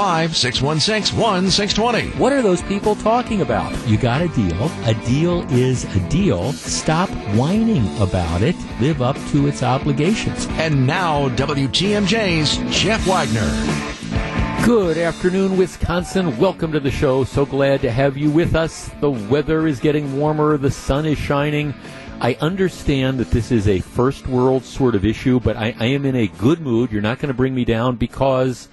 616 1620. What are those people talking about? You got a deal. A deal is a deal. Stop whining about it. Live up to its obligations. And now, WTMJ's Jeff Wagner. Good afternoon, Wisconsin. Welcome to the show. So glad to have you with us. The weather is getting warmer, the sun is shining. I understand that this is a first world sort of issue, but I, I am in a good mood. You're not going to bring me down because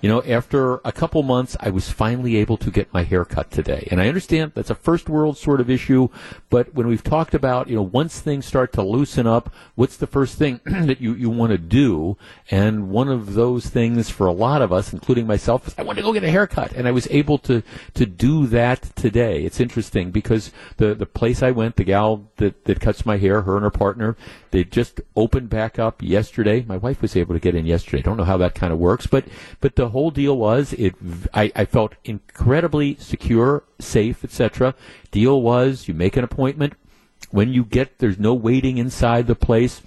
you know, after a couple months, I was finally able to get my hair cut today. And I understand that's a first world sort of issue, but when we've talked about, you know, once things start to loosen up, what's the first thing that you, you want to do? And one of those things for a lot of us, including myself, is I want to go get a haircut. And I was able to, to do that today. It's interesting because the, the place I went, the gal that, that cuts my hair, her and her partner, they just opened back up yesterday. My wife was able to get in yesterday. I don't know how that kind of works, but, but the whole deal was it. I, I felt incredibly secure, safe, etc. Deal was you make an appointment. When you get, there's no waiting inside the place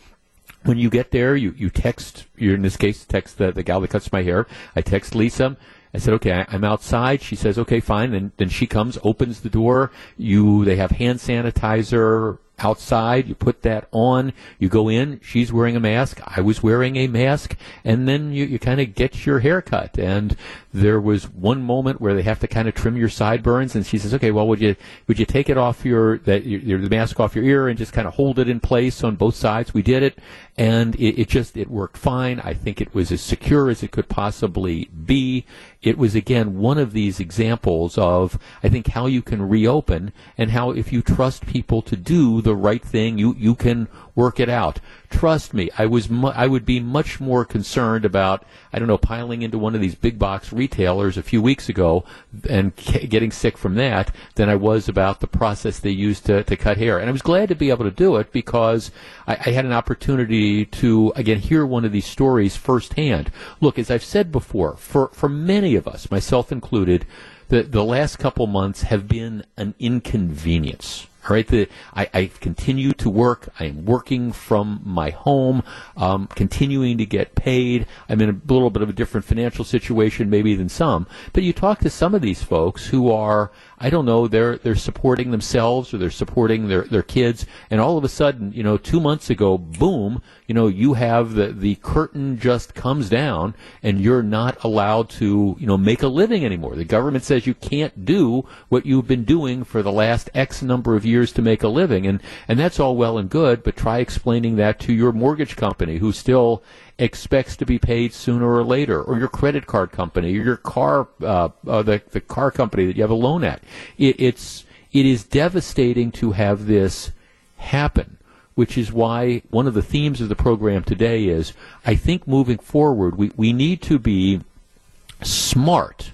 when you get there, you, you text, you're in this case, text the, the gal that cuts my hair. I text Lisa. I said, okay, I, I'm outside. She says, okay, fine. Then, then she comes, opens the door. You, they have hand sanitizer outside. You put that on. You go in. She's wearing a mask. I was wearing a mask. And then you, you kind of get your hair cut. And there was one moment where they have to kind of trim your sideburns. And she says, okay, well, would you, would you take it off your, that, your, the mask off your ear and just kind of hold it in place on both sides? We did it. And it, it just, it worked fine. I think it was as secure as it could possibly be. It was again one of these examples of, I think, how you can reopen and how if you trust people to do the right thing, you, you can work it out. Trust me, I was mu- I would be much more concerned about I don't know piling into one of these big box retailers a few weeks ago and c- getting sick from that than I was about the process they used to, to cut hair. And I was glad to be able to do it because I, I had an opportunity to again hear one of these stories firsthand. Look, as I've said before, for for many of us, myself included, the the last couple months have been an inconvenience. All right, the, I, I continue to work. I am working from my home, um, continuing to get paid. I'm in a little bit of a different financial situation maybe than some. But you talk to some of these folks who are, I don't know, they're they're supporting themselves or they're supporting their, their kids, and all of a sudden, you know, two months ago, boom, you know, you have the the curtain just comes down, and you're not allowed to, you know, make a living anymore. The government says you can't do what you've been doing for the last X number of years to make a living, and and that's all well and good, but try explaining that to your mortgage company, who still expects to be paid sooner or later, or your credit card company, or your car, uh, uh, the the car company that you have a loan at. It, it's it is devastating to have this happen, which is why one of the themes of the program today is I think moving forward we, we need to be smart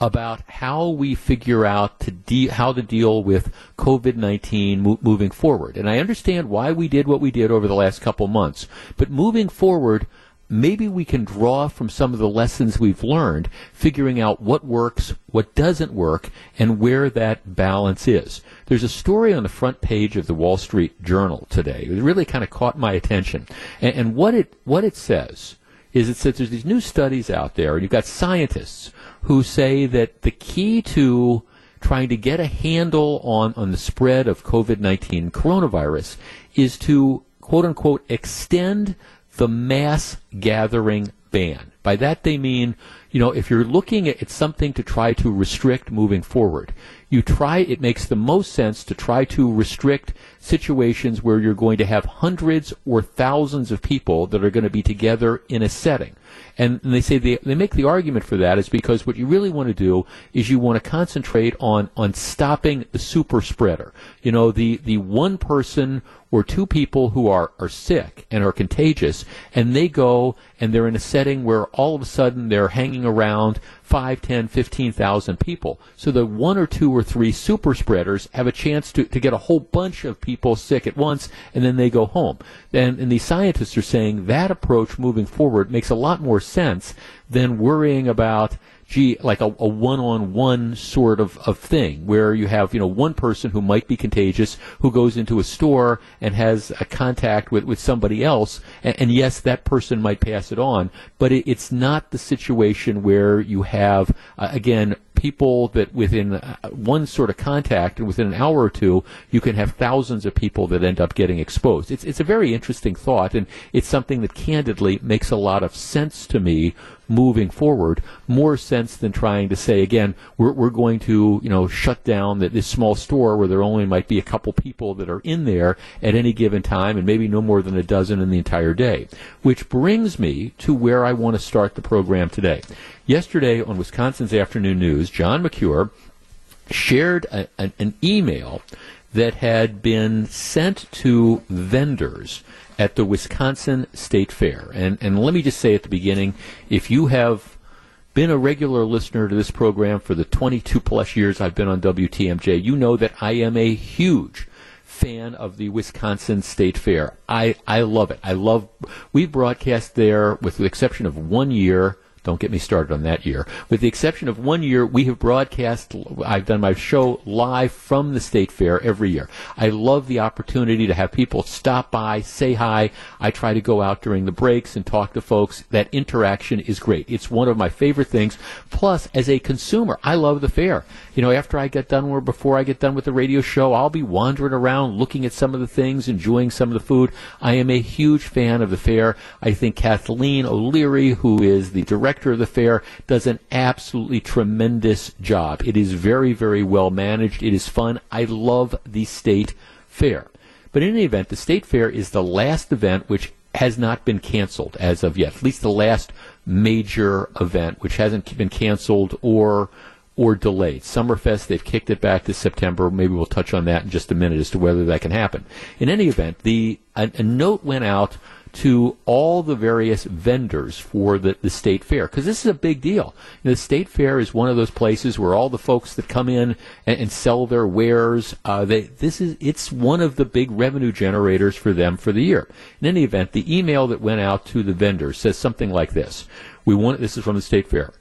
about how we figure out to de- how to deal with COVID 19 mo- moving forward. And I understand why we did what we did over the last couple months. But moving forward, maybe we can draw from some of the lessons we've learned, figuring out what works, what doesn't work, and where that balance is. There's a story on the front page of the Wall Street Journal today. It really kind of caught my attention. And, and what it what it says is it says there's these new studies out there, and you've got scientists who say that the key to trying to get a handle on, on the spread of COVID 19 coronavirus is to, quote unquote, extend the mass gathering ban. By that they mean, you know, if you're looking at, something to try to restrict moving forward, you try, it makes the most sense to try to restrict situations where you're going to have hundreds or thousands of people that are going to be together in a setting. And, they say they, they make the argument for that is because what you really want to do is you want to concentrate on, on stopping the super spreader. You know, the, the one person or two people who are, are sick and are contagious, and they go and they're in a setting where all of a sudden they're hanging around 5, 10, 15,000 people. So the one or two or three super spreaders have a chance to, to get a whole bunch of people sick at once and then they go home. And, and the scientists are saying that approach moving forward makes a lot more sense than worrying about gee, like a, a one-on-one sort of, of thing where you have, you know, one person who might be contagious who goes into a store and has a contact with, with somebody else. And, and yes, that person might pass it on, but it, it's not the situation where you have, uh, again, people that within uh, one sort of contact and within an hour or two, you can have thousands of people that end up getting exposed. It's, it's a very interesting thought, and it's something that candidly makes a lot of sense to me moving forward, more sense than trying to say again, we're, we're going to, you know, shut down the, this small store where there only might be a couple people that are in there at any given time and maybe no more than a dozen in the entire day. Which brings me to where I want to start the program today. Yesterday on Wisconsin's Afternoon News, John Mercure shared a, an, an email that had been sent to vendors at the Wisconsin State Fair. And, and let me just say at the beginning, if you have been a regular listener to this program for the 22 plus years I've been on WTMJ, you know that I am a huge fan of the Wisconsin State Fair. I, I love it. I love, we broadcast there with the exception of one year don't get me started on that year. With the exception of one year, we have broadcast, I've done my show live from the State Fair every year. I love the opportunity to have people stop by, say hi. I try to go out during the breaks and talk to folks. That interaction is great. It's one of my favorite things. Plus, as a consumer, I love the fair. You know, after I get done or before I get done with the radio show, I'll be wandering around looking at some of the things, enjoying some of the food. I am a huge fan of the fair. I think Kathleen O'Leary, who is the director of the fair does an absolutely tremendous job. It is very, very well managed. It is fun. I love the state fair. But in any event, the state fair is the last event which has not been canceled as of yet. At least the last major event which hasn't been canceled or or delayed. Summerfest, they've kicked it back to September. Maybe we'll touch on that in just a minute as to whether that can happen. In any event, the a, a note went out to all the various vendors for the, the state fair because this is a big deal. The state fair is one of those places where all the folks that come in and, and sell their wares, uh, they, this is it's one of the big revenue generators for them for the year. In any event, the email that went out to the vendors says something like this: "We want this is from the state fair."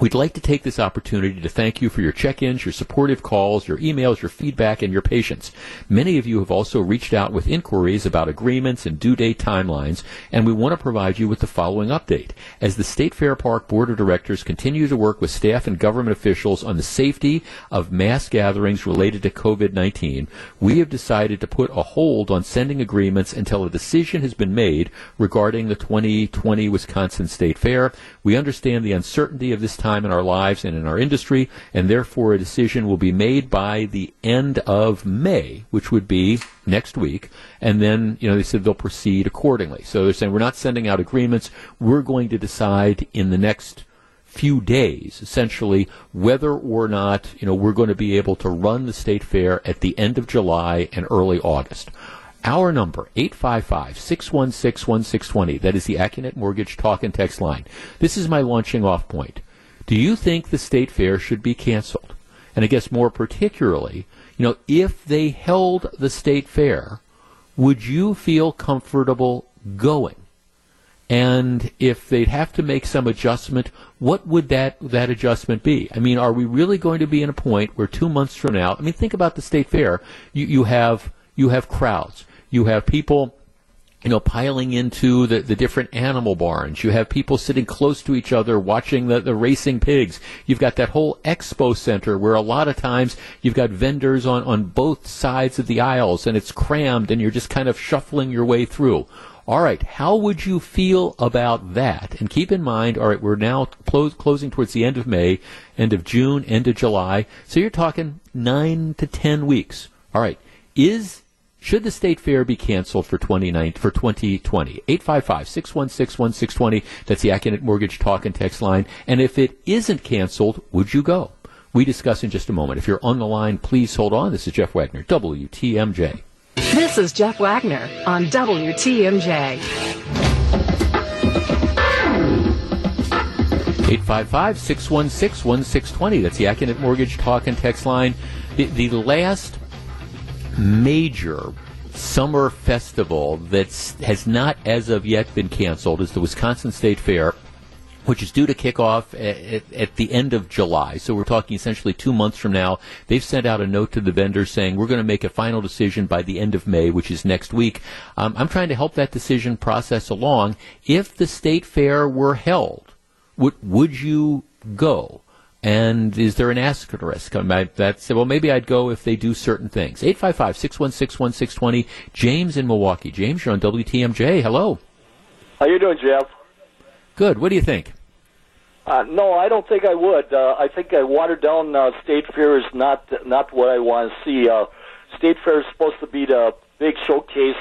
We'd like to take this opportunity to thank you for your check-ins, your supportive calls, your emails, your feedback, and your patience. Many of you have also reached out with inquiries about agreements and due date timelines, and we want to provide you with the following update. As the State Fair Park Board of Directors continue to work with staff and government officials on the safety of mass gatherings related to COVID-19, we have decided to put a hold on sending agreements until a decision has been made regarding the 2020 Wisconsin State Fair. We understand the uncertainty of this time in our lives and in our industry, and therefore a decision will be made by the end of May, which would be next week. And then, you know, they said they'll proceed accordingly. So they're saying we're not sending out agreements. We're going to decide in the next few days, essentially, whether or not, you know, we're going to be able to run the state fair at the end of July and early August. Our number, 855-616-1620. That is the Accunet Mortgage Talk and Text line. This is my launching off point. Do you think the state fair should be canceled? And I guess more particularly, you know, if they held the state fair, would you feel comfortable going? And if they'd have to make some adjustment, what would that that adjustment be? I mean, are we really going to be in a point where two months from now? I mean, think about the state fair. You you have you have crowds. You have people you know, piling into the, the different animal barns. You have people sitting close to each other watching the, the racing pigs. You've got that whole expo center where a lot of times you've got vendors on, on both sides of the aisles and it's crammed and you're just kind of shuffling your way through. All right, how would you feel about that? And keep in mind, all right, we're now closing towards the end of May, end of June, end of July. So you're talking nine to ten weeks. All right, is should the state fair be canceled for 29 for 2020? 855-616-1620. That's the Accunet Mortgage Talk and Text line. And if it isn't canceled, would you go? We discuss in just a moment. If you're on the line, please hold on. This is Jeff Wagner, WTMJ. This is Jeff Wagner on WTMJ. 855 616 1620. That's the Accunet Mortgage Talk and Text line. The, the last major summer festival that has not as of yet been canceled is the Wisconsin State Fair which is due to kick off at, at, the end of July. So we're talking essentially two months from now. They've sent out a note to the vendors saying we're going to make a final decision by the end of May, which is next week. Um, I'm trying to help that decision process along. If the state fair were held, would would you go? And is there an asterisk? I that's well, maybe I'd go if they do certain things. 855-616-1620. James in Milwaukee. James, you're on WTMJ. Hello. How you doing, Jeff? Good. What do you think? Uh, no, I don't think I would. Uh, I think a watered down uh, state fair is not not what I want to see. Uh, state fair is supposed to be the big showcase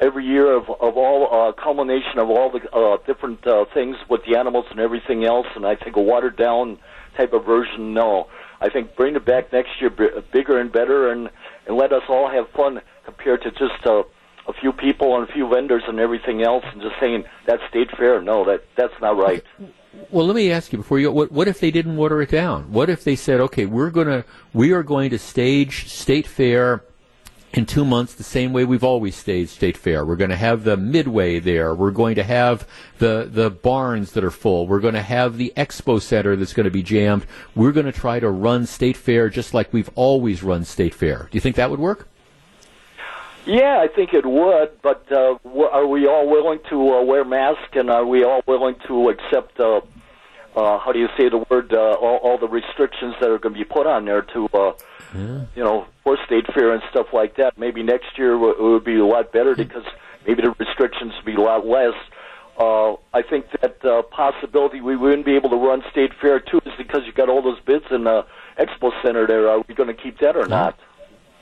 every year of of all uh, culmination of all the uh, different uh, things with the animals and everything else. And I think a watered down type of version, no. I think bring it back next year, b- bigger and better, and and let us all have fun compared to just. Uh, a few people and a few vendors and everything else, and just saying that's state fair. No, that that's not right. Well, let me ask you before you. What, what if they didn't water it down? What if they said, okay, we're gonna we are going to stage state fair in two months the same way we've always staged state fair. We're going to have the midway there. We're going to have the the barns that are full. We're going to have the expo center that's going to be jammed. We're going to try to run state fair just like we've always run state fair. Do you think that would work? Yeah, I think it would, but uh, are we all willing to uh, wear masks, and are we all willing to accept, uh, uh, how do you say the word, uh, all, all the restrictions that are going to be put on there to, uh, yeah. you know, for state fair and stuff like that? Maybe next year it would be a lot better because maybe the restrictions would be a lot less. Uh, I think that uh, possibility we wouldn't be able to run state fair too is because you got all those bids in the expo center there. Are we going to keep that or not?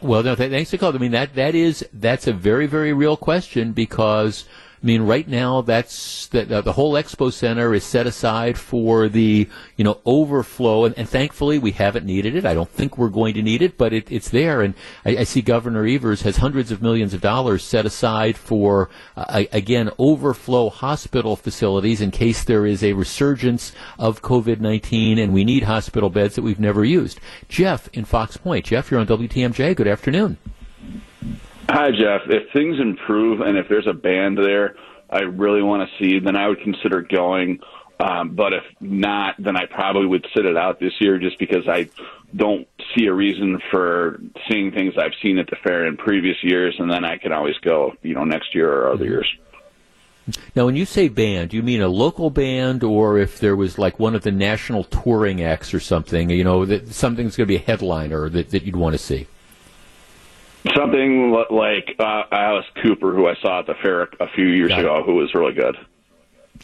Well, no, th- thanks for calling. I mean that that is that's a very very real question because I mean, right now, that's the, the whole expo center is set aside for the you know overflow, and, and, thankfully we haven't needed it. I don't think we're going to need it, but it, it's there. And I, I, see Governor Evers has hundreds of millions of dollars set aside for uh, again overflow hospital facilities in case there is a resurgence of COVID nineteen, and we need hospital beds that we've never used. Jeff in Fox Point. Jeff, you're on WTMJ. Good afternoon. Hi, Jeff. If things improve and if there's a band there I really want to see, then I would consider going. Um, but if not, then I probably would sit it out this year just because I don't see a reason for seeing things I've seen at the fair in previous years, and then I can always go, you know, next year or other years. Now, when you say band, do you mean a local band, or if there was like one of the national touring acts or something, you know, that something's going to be a headliner that, that you'd want to see? Something like uh, Alice Cooper, who I saw at the fair a few years Got ago, it. who was really good.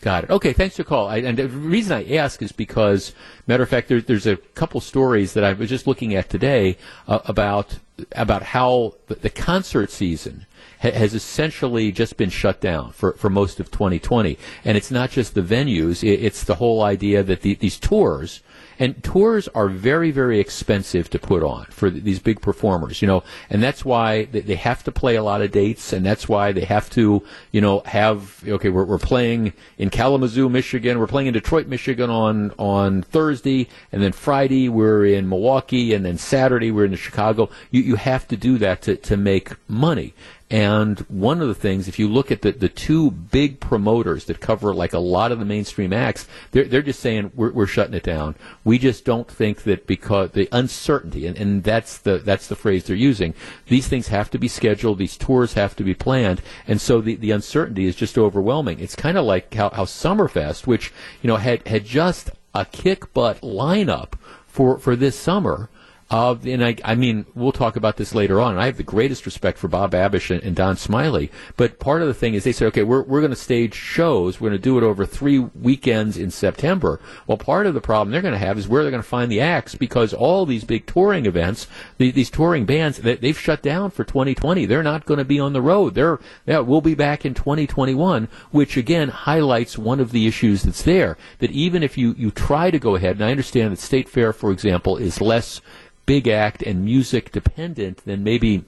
Got it. Okay, thanks for the call. I, and the reason I ask is because, matter of fact, there, there's a couple stories that I was just looking at today uh, about about how the, the concert season ha- has essentially just been shut down for, for most of 2020. And it's not just the venues; it, it's the whole idea that the, these tours and tours are very, very expensive to put on for these big performers, you know, and that's why they have to play a lot of dates, and that's why they have to, you know, have okay, we're, we're playing in Kalamazoo, Michigan, we're playing in Detroit, Michigan on on Thursday, and then Friday we're in Milwaukee, and then Saturday we're in Chicago. You you have to do that to to make money. And one of the things, if you look at the, the two big promoters that cover like a lot of the mainstream acts, they're, they're just saying we're, we're shutting it down. We just don't think that because the uncertainty, and, and that's the that's the phrase they're using. These things have to be scheduled. These tours have to be planned, and so the, the uncertainty is just overwhelming. It's kind of like how, how Summerfest, which you know had had just a kick butt lineup for for this summer and I, I mean, we'll talk about this later on. I have the greatest respect for Bob Babisch and, and Don Smiley. But part of the thing is they say, okay, we're, we're going to stage shows. We're going to do it over three weekends in September. Well, part of the problem they're going to have is where they're going to find the acts because all these big touring events, the, these touring bands, they, they've shut down for 2020. They're not going to be on the road. They're, yeah, we'll be back in 2021, which again highlights one of the issues that's there. That even if you, you try to go ahead, and I understand that State Fair, for example, is less big act and music dependent than maybe you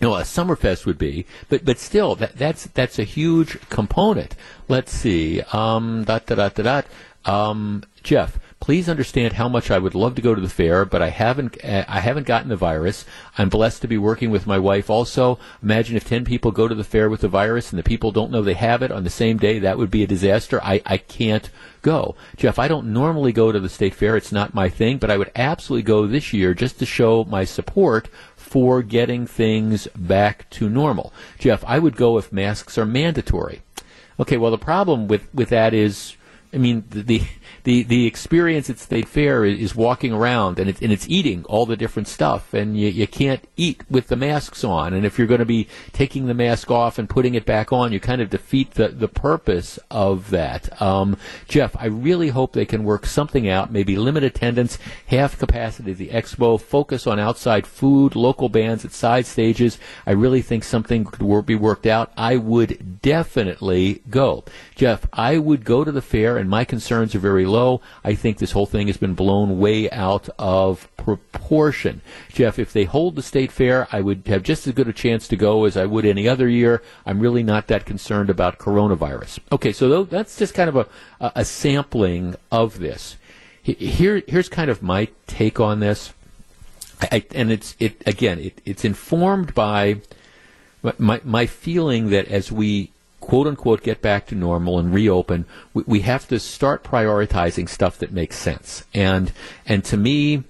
know a Summerfest would be, but but still that that's that's a huge component. Let's see, um, dot dot dot dot. Um, Jeff, please understand how much I would love to go to the fair, but I haven't. Uh, I haven't gotten the virus. I'm blessed to be working with my wife. Also, imagine if ten people go to the fair with the virus and the people don't know they have it on the same day. That would be a disaster. I, I can't go. Jeff, I don't normally go to the state fair. It's not my thing, but I would absolutely go this year just to show my support for getting things back to normal. Jeff, I would go if masks are mandatory. Okay, well the problem with, with that is I mean, the, the, the the experience at State Fair is walking around and, it, and it's eating all the different stuff, and you, you can't eat with the masks on. And if you're going to be taking the mask off and putting it back on, you kind of defeat the, the purpose of that. Um, Jeff, I really hope they can work something out, maybe limit attendance, half capacity the expo, focus on outside food, local bands at side stages. I really think something could be worked out. I would definitely go. Jeff, I would go to the fair, and my concerns are very low. I think this whole thing has been blown way out of proportion. Jeff, if they hold the state fair, I would have just as good a chance to go as I would any other year. I'm really not that concerned about coronavirus. Okay, so that's just kind of a, a sampling of this. Here, here's kind of my take on this. I, and it's it again. It, it's informed by my my feeling that as we quote unquote get back to normal and reopen, we, we have to start prioritizing stuff that makes sense. And and to me,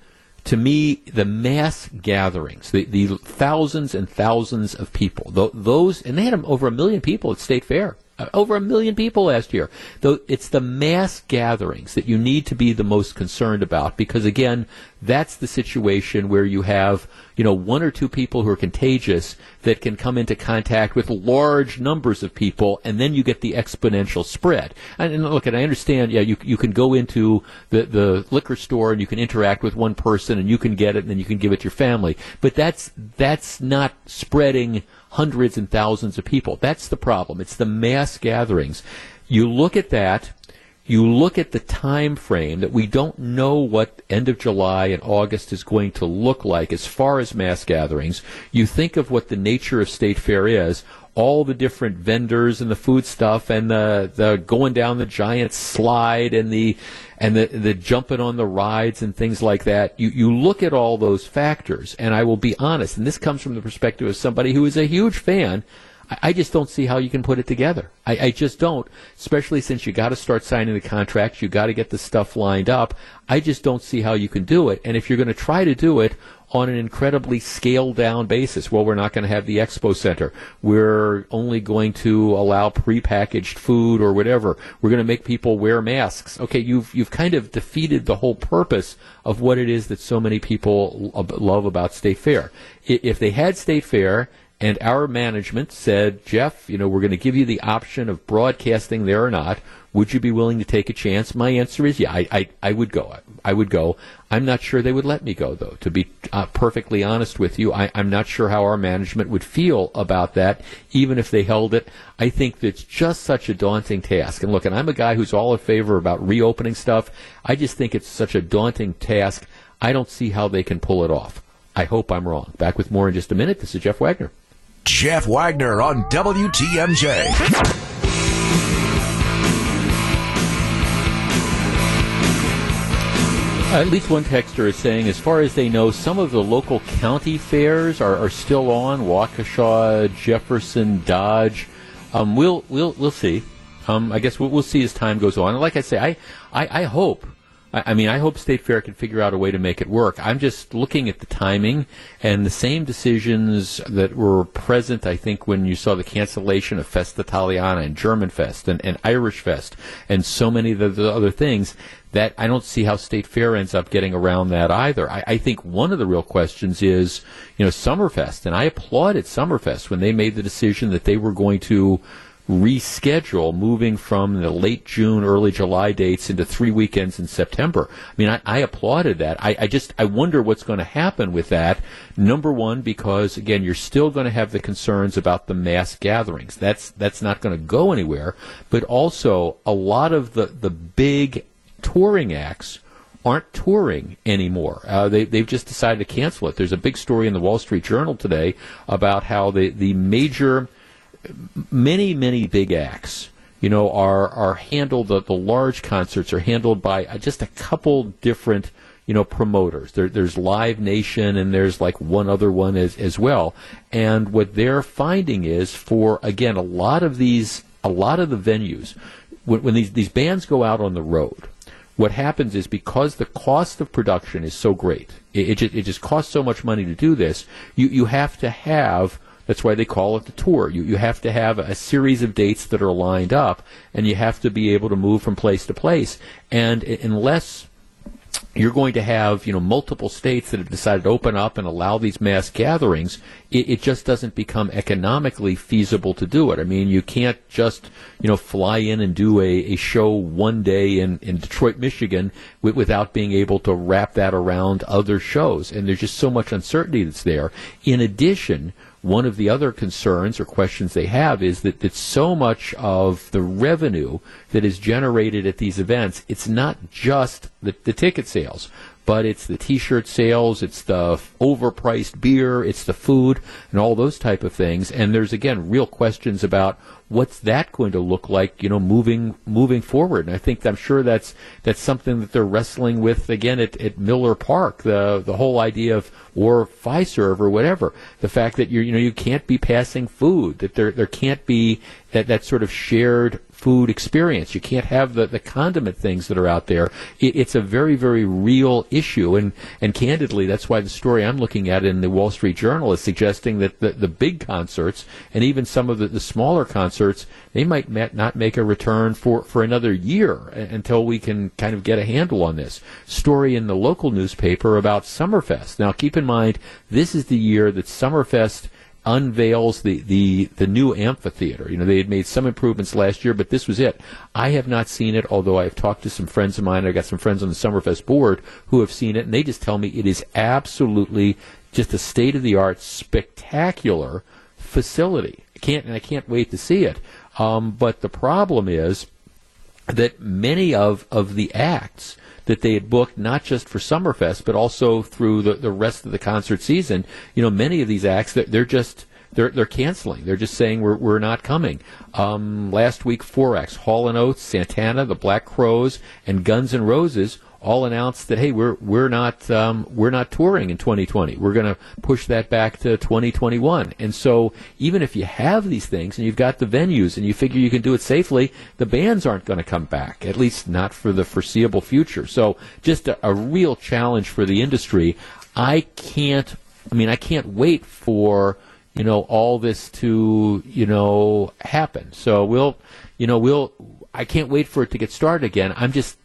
to me, the mass gatherings, the, the thousands and thousands of people, those, and they had over a million people at State Fair Uh, over a million people last year. Though it's the mass gatherings that you need to be the most concerned about because again, that's the situation where you have, you know, one or two people who are contagious that can come into contact with large numbers of people and then you get the exponential spread. And, and look, and I understand, yeah, you, you can go into the, the liquor store and you can interact with one person and you can get it and then you can give it to your family. But that's, that's not spreading hundreds and thousands of people. That's the problem. It's the mass gatherings. You look at that, you look at the time frame that we don't know what end of July and August is going to look like as far as mass gatherings. You think of what the nature of state fair is all the different vendors and the food stuff and the, the going down the giant slide and the and the, the jumping on the rides and things like that. You you look at all those factors, and I will be honest, and this comes from the perspective of somebody who is a huge fan. I, I just don't see how you can put it together. I, I just don't, especially since you got to start signing the contracts, you got to get the stuff lined up. I just don't see how you can do it. And if you're going to try to do it on an incredibly scaled down basis. Well, we're not going to have the expo center. We're only going to allow prepackaged food or whatever. We're going to make people wear masks. Okay, you've you've kind of defeated the whole purpose of what it is that so many people love about State Fair. If they had State Fair and our management said, Jeff, you know, we're going to give you the option of broadcasting there or not. Would you be willing to take a chance? My answer is yeah, I, I, I would go. I would go. I'm not sure they would let me go, though, to be uh, perfectly honest with you. I, I'm not sure how our management would feel about that, even if they held it. I think it's just such a daunting task. And look, and I'm a guy who's all in favor about reopening stuff. I just think it's such a daunting task. I don't see how they can pull it off. I hope I'm wrong. Back with more in just a minute. This is Jeff Wagner. Jeff Wagner on WTMJ. At least one texter is saying, as far as they know, some of the local county fairs are, are still on. Waukesha, Jefferson, Dodge. Um, we'll we'll we'll see. Um, I guess we'll, we'll see as time goes on. And like I say, I I, I hope. I, mean, I hope State Fair can figure out a way to make it work. I'm just looking at the timing and the same decisions that were present. I think when you saw the cancellation of Festa Italiana and German Fest and, and Irish Fest and so many of the, the other things that I don't see how State Fair ends up getting around that either. I, I, think one of the real questions is, you know, Summerfest, and I applauded Summerfest when they made the decision that they were going to reschedule moving from the late June, early July dates into three weekends in September. I mean, I, I applauded that. I, I, just, I wonder what's going to happen with that. Number one, because again, you're still going to have the concerns about the mass gatherings. That's, that's not going to go anywhere. But also, a lot of the, the big touring acts aren't touring anymore. Uh, they, they've just decided to cancel it. There's a big story in the Wall Street Journal today about how the, the major, many, many big acts, you know, are are handled. The, the large concerts are handled by uh, just a couple different you know promoters. There, there's Live Nation and there's like one other one as as well. And what they're finding is for again a lot of these a lot of the venues when, when these these bands go out on the road what happens is because the cost of production is so great, it, it, just, it just costs so much money to do this, you, you have to have that's why they call it the tour. You, you have to have a series of dates that are lined up, and you have to be able to move from place to place. And unless you're going to have you know multiple states that have decided to open up and allow these mass gatherings. It, it, just doesn't become economically feasible to do it. I mean, you can't just you know fly in and do a, a show one day in, in Detroit, Michigan, w- without being able to wrap that around other shows. And there's just so much uncertainty that's there. In addition, one of the other concerns or questions they have is that, that so much of the revenue that is generated at these events, it's not just the, the ticket sales, but it's the t-shirt sales, it's the overpriced beer, it's the food, and all those type of things. And there's again real questions about what's that going to look like, you know, moving moving forward? And I think I'm sure that's that's something that they're wrestling with again at, at Miller Park. The the whole idea of or Fiserv or whatever. The fact that you you know you can't be passing food, that there there can't be that that sort of shared food experience. You can't have the, the condiment things that are out there. It, it's a very, very real issue. And, and candidly, that's why the story I'm looking at in the Wall Street Journal is suggesting that the, the big concerts and even some of the, the smaller concerts, they might not make a return for, for another year until we can kind of get a handle on this. Story in the local newspaper about Summerfest. Now, keep in mind, this is the year that Summerfest unveils the, the, the new amphitheater. You know, they had made some improvements last year, but this was it. I have not seen it, although I've talked to some friends of mine. I've got some friends on the Summerfest board who have seen it, and they just tell me it is absolutely just a state of the art, spectacular facility. I can't, and I can't wait to see it. Um, but the problem is that many of, of the acts that they had booked not just for Summerfest but also through the, the rest of the concert season. You know, many of these acts they're, they're just they're they're canceling. They're just saying we're we're not coming. Um, last week, four acts: Hall and Oates, Santana, the Black Crowes, and Guns N' Roses all announced that hey, we're we're not um, we're not touring in 2020. We're going to push that back to 2021. And so even if you have these things and you've got the venues and you figure you can do it safely, the bands aren't going to come back, at least not for the foreseeable future. So just a, a real challenge for the industry. I can't. I mean, I can't wait for you know all this to you know happen. So we'll you know we'll. I can't wait for it to get started again. I'm just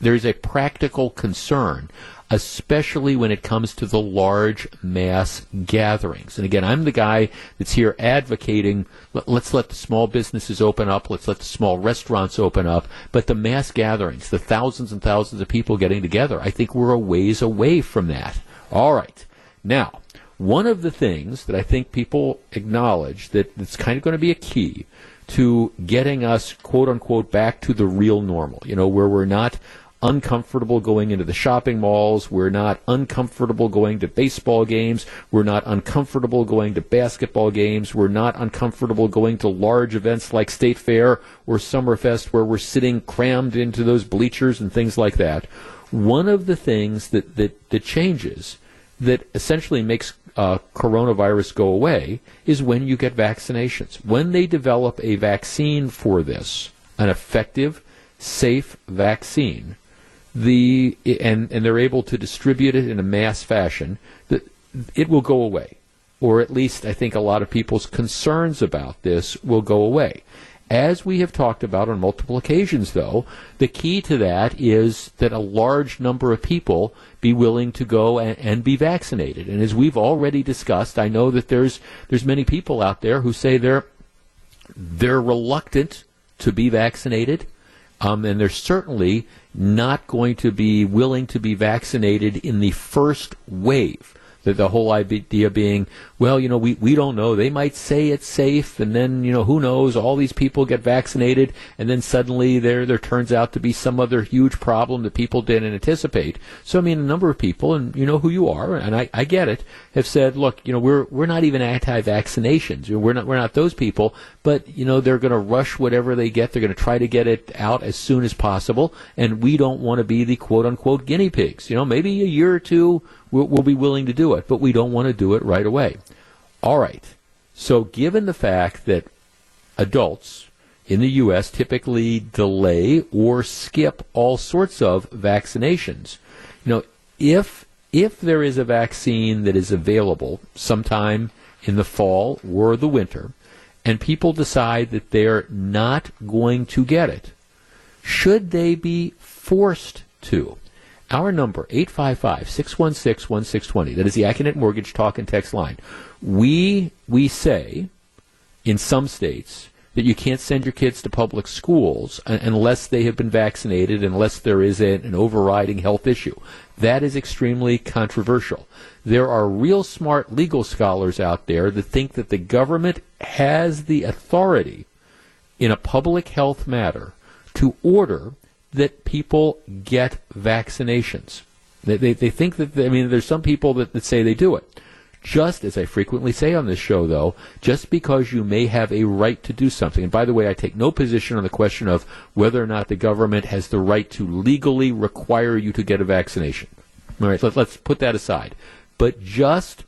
there's a practical concern, especially when it comes to the large mass gatherings. And again, I'm the guy that's here advocating let's let the small businesses open up, let's let the small restaurants open up, but the mass gatherings, the thousands and thousands of people getting together, I think we're a ways away from that. All right. Now, one of the things that I think people acknowledge that it's kind of going to be a key to getting us, quote unquote, back to the real normal, you know, where we're not uncomfortable going into the shopping malls. We're not uncomfortable going to baseball games. We're not uncomfortable going to basketball games. We're not uncomfortable going to large events like State Fair or Summerfest where we're sitting crammed into those bleachers and things like that. One of the things that, that, that changes that essentially makes uh, coronavirus go away is when you get vaccinations. When they develop a vaccine for this, an effective, safe vaccine, the and and they're able to distribute it in a mass fashion, that it will go away, or at least I think a lot of people's concerns about this will go away. As we have talked about on multiple occasions, though, the key to that is that a large number of people be willing to go and, and, be vaccinated. And as we've already discussed, I know that there's there's many people out there who say they're they're reluctant to be vaccinated, um, and they're certainly not going to be willing to be vaccinated in the first wave. The, the whole idea being, well, you know, we, we don't know. They might say it's safe, and then, you know, who knows? All these people get vaccinated, and then suddenly there, there turns out to be some other huge problem that people didn't anticipate. So, I mean, a number of people, and you know who you are, and I, I get it, have said, look, you know, we're, we're not even anti-vaccinations. We're not, we're not those people, but, you know, they're going to rush whatever they get. They're going to try to get it out as soon as possible, and we don't want to be the quote-unquote guinea pigs. You know, maybe a year or two we'll, we'll be willing to do it, but we don't want to do it right away. All right. So, given the fact that adults in the U.S. typically delay or skip all sorts of vaccinations, you know, if if there is a vaccine that is available sometime in the fall or the winter, and people decide that they're not going to get it, should they be forced to? Our number, 855-616-1620. That is the Accunet Mortgage Talk and Text line. We, we say, in some states, that you can't send your kids to public schools unless they have been vaccinated, unless there is an overriding health issue. That is extremely controversial. There are real smart legal scholars out there that think that the government has the authority in a public health matter to order that people get vaccinations. They, they, they think that, I mean, there's some people that, that say they do it. Just as I frequently say on this show, though, just because you may have a right to do something, and by the way, I take no position on the question of whether or not the government has the right to legally require you to get a vaccination. All right, let, let's put that aside. But just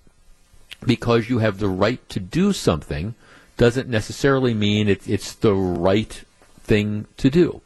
because you have the right to do something doesn't necessarily mean it, it's the right thing to do.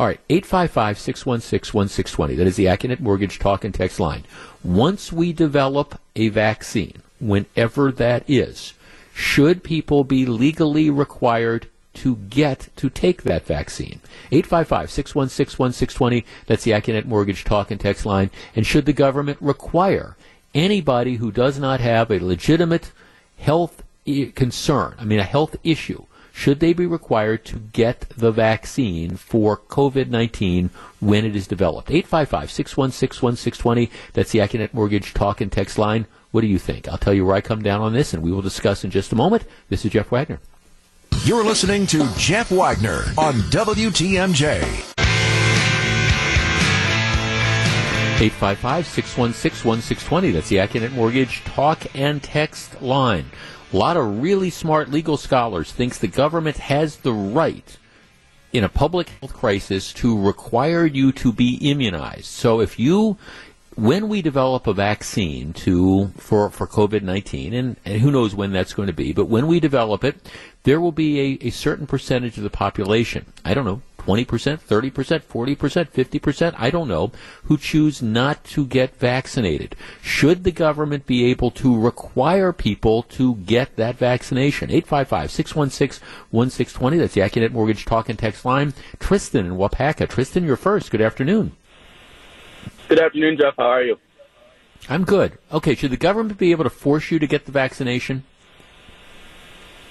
All right, 855 616 1620. That is the Accunet Mortgage Talk and Text line. Once we develop a vaccine, whenever that is, should people be legally required to get to take that vaccine? 855 616 1620. That's the Accunet Mortgage Talk and Text line. And should the government require anybody who does not have a legitimate health eh, concern, I mean, a health issue, should they be required to get the vaccine for COVID 19 when it is developed? 855 616 1620. That's the Accunet Mortgage Talk and Text line. What do you think? I'll tell you where I come down on this, and we will discuss in just a moment. This is Jeff Wagner. You're listening to Jeff Wagner on WTMJ. 855 616 1620. That's the Accunet Mortgage Talk and Text line. A lot of really smart legal scholars thinks the government has the right in a public health crisis to require you to be immunized. So if you when we develop a vaccine to for, for COVID nineteen, and, and who knows when that's going to be, but when we develop it, there will be a, a certain percentage of the population. I don't know, 20%, 30%, 40%, 50%, I don't know, who choose not to get vaccinated. Should the government be able to require people to get that vaccination? 855-616-1620, that's the Accunet Mortgage Talk and Text line. Tristan in Waupaca. Tristan, you're first. Good afternoon. Good afternoon, Jeff. How are you? I'm good. Okay, should the government be able to force you to get the vaccination?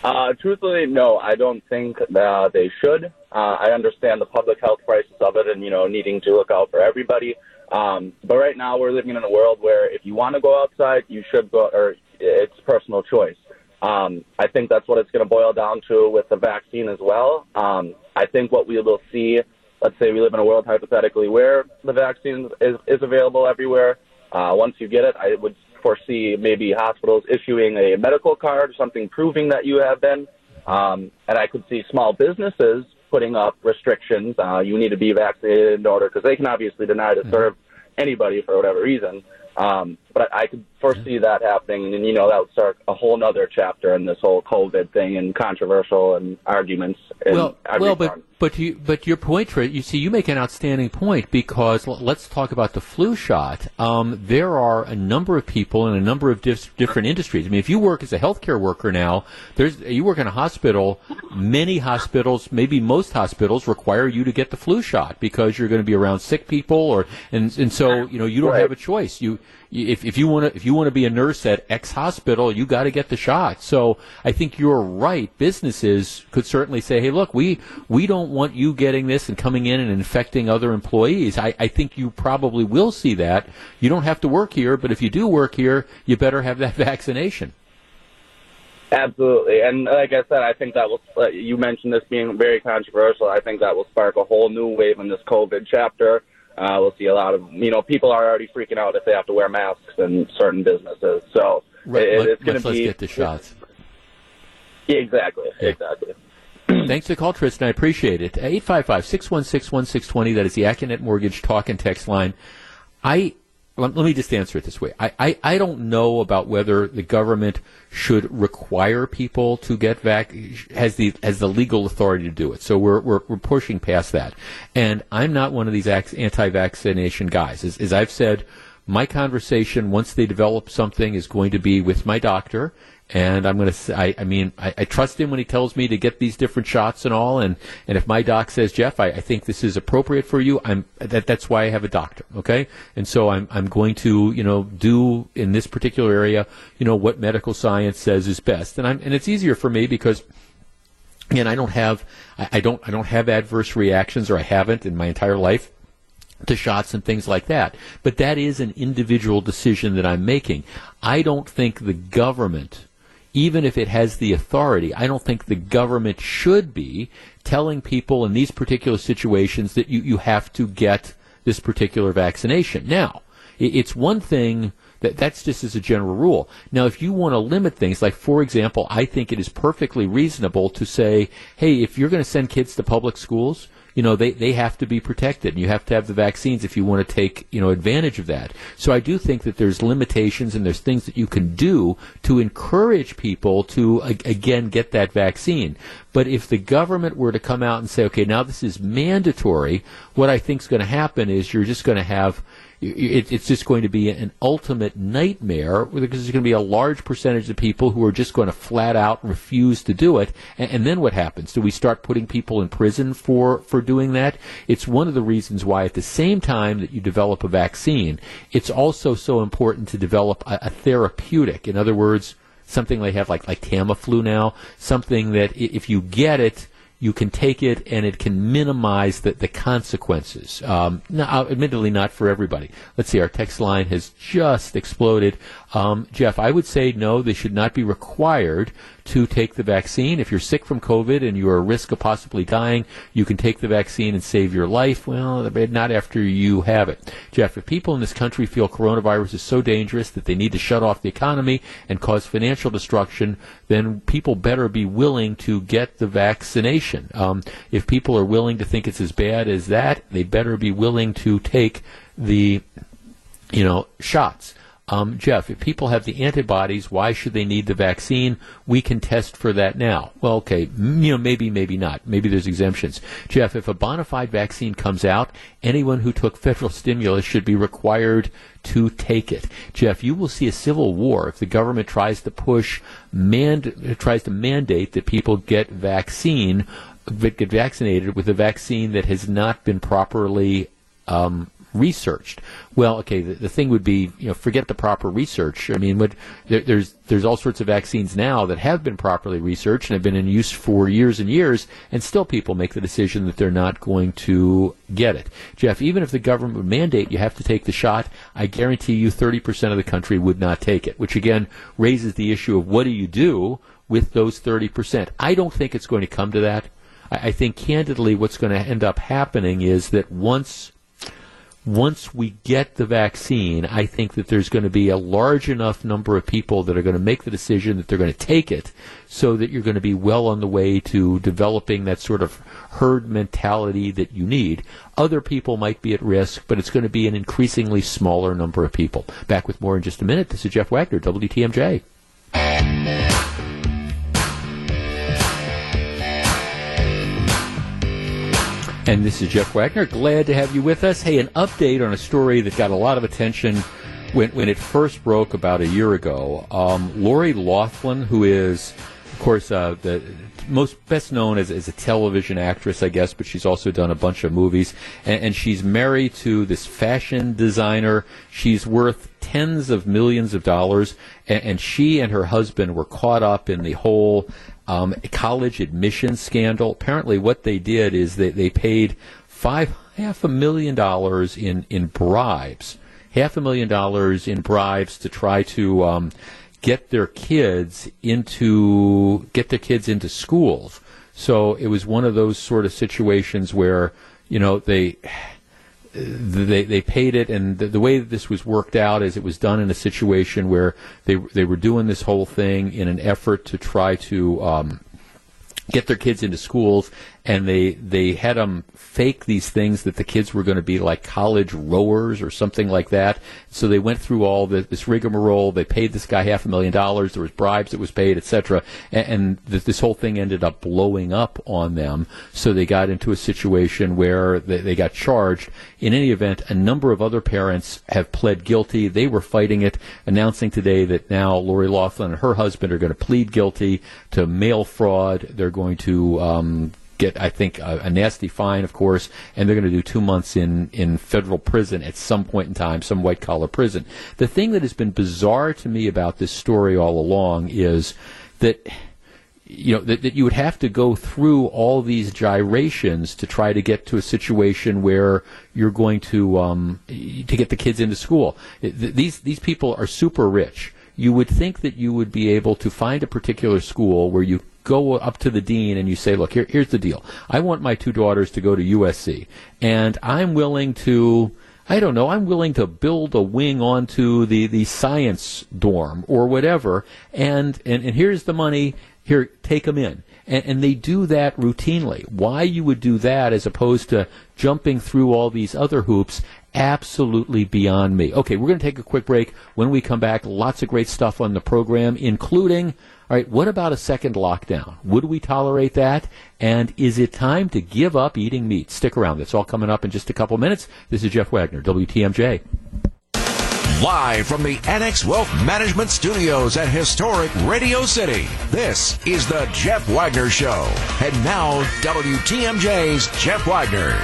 Uh, truthfully, no, I don't think that they should. Uh, I understand the public health crisis of it and, you know, needing to look out for everybody. Um, but right now we're living in a world where if you want to go outside, you should go, or it's personal choice. Um, I think that's what it's going to boil down to with the vaccine as well. Um, I think what we will see, let's say we live in a world hypothetically where the vaccine is, is available everywhere. Uh, once you get it, I would foresee maybe hospitals issuing a medical card, something proving that you have been. Um, and I could see small businesses putting up restrictions. Uh, you need to be vaccinated in order, because they can obviously deny to mm-hmm. serve anybody for whatever reason. Um, but I, could foresee that happening, and then you know that would start a whole other chapter in this whole COVID thing and controversial and arguments. well, well, but but you but your point, you see, you make an outstanding point because let's talk about the flu shot. Um, there are a number of people in a number of dif- different industries. I mean, if you work as a healthcare worker now, there's you work in a hospital. Many hospitals, maybe most hospitals, require you to get the flu shot because you're going to be around sick people, or and and so you know you don't right. have a choice. You if, if you want to if you want to be a nurse at X hospital, you got to get the shot. So I think you're right. Businesses could certainly say, "Hey, look, we we don't want you getting this and coming in and infecting other employees." I, I think you probably will see that. You don't have to work here, but if you do work here, you better have that vaccination. Absolutely, and like I said, I think that will. Uh, you mentioned this being very controversial. I think that will spark a whole new wave in this COVID chapter. Uh, we'll see a lot of you know people are already freaking out if they have to wear masks in certain businesses. So right, it, let, it's going to be let's get the shots. Yeah, exactly, exactly. Thanks for the call, Tristan. I appreciate it. 855 616 1620. That is the Accunet Mortgage talk and text line. I let, me just answer it this way. I, I, I, don't know about whether the government should require people to get vac has the has the legal authority to do it. So we're we're, we're pushing past that. And I'm not one of these anti-vaccination guys. As, as I've said, my conversation once they develop something is going to be with my doctor and I'm going to. I, I mean, I, I, trust him when he tells me to get these different shots and all. And, and if my doc says, Jeff, I, I think this is appropriate for you, I'm that that's why I have a doctor. Okay, and so I'm I'm going to you know do in this particular area you know what medical science says is best. And I'm and it's easier for me because. Again, I don't have I, I don't I don't have adverse reactions, or I haven't in my entire life to shots and things like that. But that is an individual decision that I'm making. I don't think the government even if it has the authority, I don't think the government should be telling people in these particular situations that you, you have to get this particular vaccination. Now, it's one thing that that's just as a general rule. Now, if you want to limit things, like for example, I think it is perfectly reasonable to say, hey, if you're going to send kids to public schools, you know, they, they have to be protected and you have to have the vaccines if you want to take, you know, advantage of that. So I do think that there's limitations and there's things that you can do to encourage people to, again, get that vaccine. But if the government were to come out and say, okay, now this is mandatory, what I think is going to happen is you're just going to have it, it's just going to be an ultimate nightmare because there's going to be a large percentage of people who are just going to flat out refuse to do it. And, and, then what happens? Do we start putting people in prison for, for doing that? It's one of the reasons why at the same time that you develop a vaccine, it's also so important to develop a, a therapeutic. In other words, something they have like, like Tamiflu now, something that if you get it, you can take it and it can minimize the, the consequences. Um, now, admittedly, not for everybody. Let's see, our text line has just exploded. Um, Jeff, I would say no, they should not be required to take the vaccine. If you're sick from COVID and you are at risk of possibly dying, you can take the vaccine and save your life. Well, not after you have it. Jeff, if people in this country feel coronavirus is so dangerous that they need to shut off the economy and cause financial destruction, then people better be willing to get the vaccination. Um, if people are willing to think it's as bad as that, they better be willing to take the, you know, shots. Um, Jeff, if people have the antibodies, why should they need the vaccine? We can test for that now. Well, okay, you know, maybe, maybe not. Maybe there's exemptions. Jeff, if a bona fide vaccine comes out, anyone who took federal stimulus should be required to take it. Jeff, you will see a civil war if the government tries to push, mand- tries to mandate that people get vaccine, get vaccinated with a vaccine that has not been properly um, researched. Well, okay, the, the, thing would be, you know, forget the proper research. I mean, what, there, there's there's all sorts of vaccines now that have been properly researched and have been in use for years and years, and still people make the decision that they're not going to get it. Jeff, even if the government would mandate you have to take the shot, I guarantee you 30% of the country would not take it, which again raises the issue of what do you do with those 30%. I don't think it's going to come to that. I, I think candidly what's going to end up happening is that once once we get the vaccine, I think that there's going to be a large enough number of people that are going to make the decision that they're going to take it so that you're going to be well on the way to developing that sort of herd mentality that you need. Other people might be at risk, but it's going to be an increasingly smaller number of people. Back with more in just a minute. This is Jeff Wagner, WTMJ. And this is Jeff Wagner. Glad to have you with us. Hey, an update on a story that got a lot of attention when, when it first broke about a year ago. Um, Lori Loughlin, who is, of course, uh, the most best known as, as a television actress, I guess, but she's also done a bunch of movies. And, and she's married to this fashion designer. She's worth tens of millions of dollars, and, and she and her husband were caught up in the whole um, college admission scandal. Apparently, what they did is they, they paid five half a million dollars in in bribes, half a million dollars in bribes to try to um, get their kids into get their kids into schools. So it was one of those sort of situations where you know they they they paid it, and the, the way that this was worked out is it was done in a situation where they they were doing this whole thing in an effort to try to um, get their kids into schools, and they they had them fake these things that the kids were going to be like college rowers or something like that. So they went through all the, this rigmarole. They paid this guy half a million dollars. There was bribes that was paid, etc. And, and th- this whole thing ended up blowing up on them. So they got into a situation where they, they got charged. In any event, a number of other parents have pled guilty. They were fighting it, announcing today that now Lori Loughlin and her husband are going to plead guilty to mail fraud. They're going to um, get, I think, a, a nasty fine, of course, and they're going to do two months in, in federal prison at some point in time, some white collar prison. The thing that has been bizarre to me about this story all along is that you know that, that you would have to go through all these gyrations to try to get to a situation where you're going to um, to get the kids into school. These these people are super rich. You would think that you would be able to find a particular school where you go up to the dean and you say, look, here, here's the deal. I want my two daughters to go to USC, and I'm willing to. I don't know. I'm willing to build a wing onto the, the science dorm or whatever, and, and, and here's the money. Here, take them in. And, and they do that routinely. Why you would do that as opposed to jumping through all these other hoops absolutely beyond me. Okay, we're going to take a quick break. When we come back, lots of great stuff on the program, including all right, what about a second lockdown? Would we tolerate that? And is it time to give up eating meat? Stick around. That's all coming up in just a couple minutes. This is Jeff Wagner, WTMJ. Live from the Annex Wealth Management Studios at historic Radio City, this is the Jeff Wagner Show. And now, WTMJ's Jeff Wagner.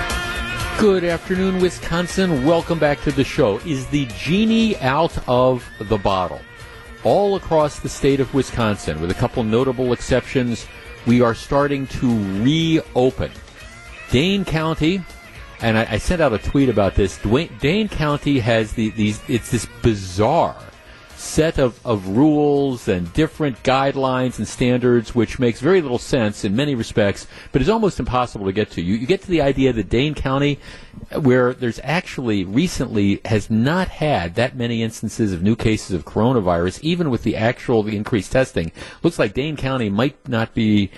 Good afternoon, Wisconsin. Welcome back to the show. Is the genie out of the bottle? All across the state of Wisconsin, with a couple notable exceptions, we are starting to reopen. Dane County, and I, I sent out a tweet about this. Dwayne, Dane County has the, these. It's this bizarre set of, of rules and different guidelines and standards, which makes very little sense in many respects, but is almost impossible to get to. You, you get to the idea that Dane County, uh, where there's actually recently has not had that many instances of new cases of coronavirus, even with the actual the increased testing, looks like Dane County might not be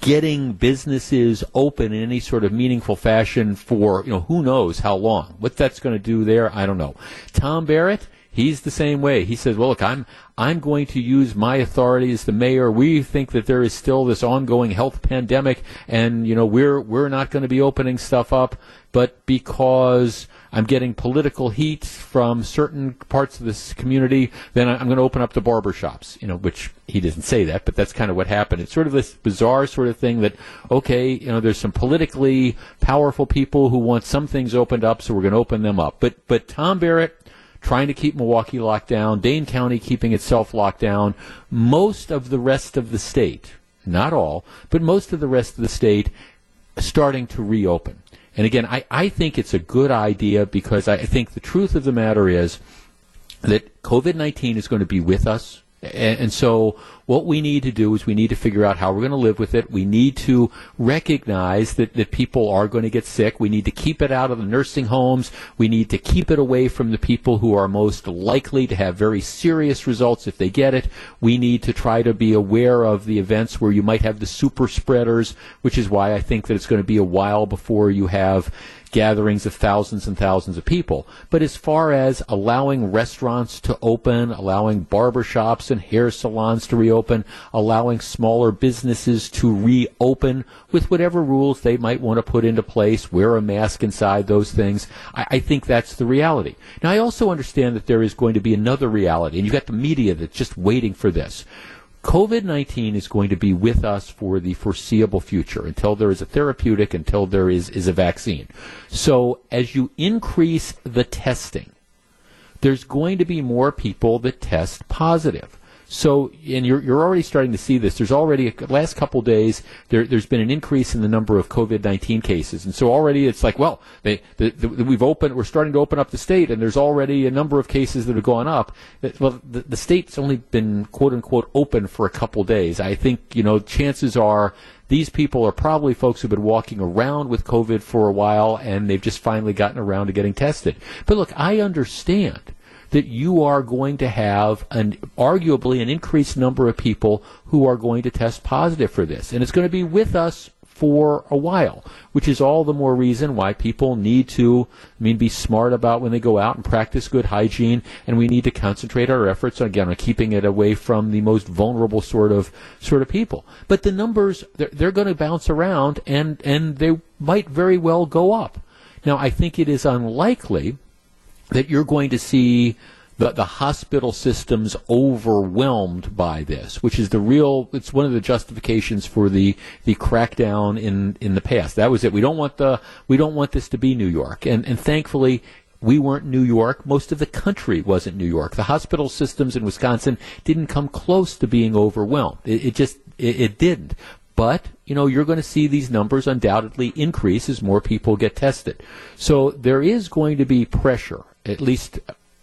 getting businesses open in any sort of meaningful fashion for you know who knows how long. What that's going to do there, I don't know. Tom Barrett He's the same way. He says, "Well, look, I'm I'm going to use my authority as the mayor. We think that there is still this ongoing health pandemic, and you know we're we're not going to be opening stuff up, but because." I'm getting political heat from certain parts of this community, then I'm going to open up the barber shops, you know, which he doesn't say that, but that's kind of what happened. It's sort of this bizarre sort of thing that, okay, you know, there's some politically powerful people who want some things opened up, so we're going to open them up. But, but Tom Barrett, trying to keep Milwaukee locked down, Dane County keeping itself locked down, most of the rest of the state, not all, but most of the rest of the state starting to reopen. And again, I, I think it's a good idea because I think the truth of the matter is that COVID 19 is going to be with us. And, and so what we need to do is we need to figure out how we're going to live with it. We need to recognize that, that people are going to get sick. We need to keep it out of the nursing homes. We need to keep it away from the people who are most likely to have very serious results if they get it. We need to try to be aware of the events where you might have the super spreaders, which is why I think that it's going to be a while before you have gatherings of thousands and thousands of people. But as far as allowing restaurants to open, allowing barbershops and hair salons to reopen, allowing smaller businesses to reopen with whatever rules they might want to put into place, wear a mask inside, those things, I, I think that's the reality. Now, I also understand that there is going to be another reality, and you've got the media that's just waiting for this COVID 19 is going to be with us for the foreseeable future until there is a therapeutic, until there is, is a vaccine. So as you increase the testing, there's going to be more people that test positive. So, and you're, you're already starting to see this. There's already, a, last couple days, there, there's been an increase in the number of COVID-19 cases. And so already it's like, well, they, the, the, we've opened, we're starting to open up the state and there's already a number of cases that have gone up. Uh, well, the, the state's only been quote unquote open for a couple days. I think, you know, chances are these people are probably folks who've been walking around with COVID for a while and they've just finally gotten around to getting tested. But look, I understand that you are going to have an arguably an increased number of people who are going to test positive for this. And it's going to be with us for a while, which is all the more reason why people need to, I mean, be smart about when they go out and practice good hygiene, and we need to concentrate our efforts again on keeping it away from the most vulnerable sort of sort of people. But the numbers they're, they're going to bounce around, and and they might very well go up. Now, I think it is unlikely that you're going to see the, the hospital systems overwhelmed by this, which is the real, it's one of the justifications for the, the crackdown in, in the past. That was it. We don't want the, we don't want this to be New York. And, and thankfully, we weren't New York. Most of the country wasn't New York. The hospital systems in Wisconsin didn't come close to being overwhelmed. It, it just, it, it didn't. But, you know, you're going to see these numbers undoubtedly increase as more people get tested. So there is going to be pressure at least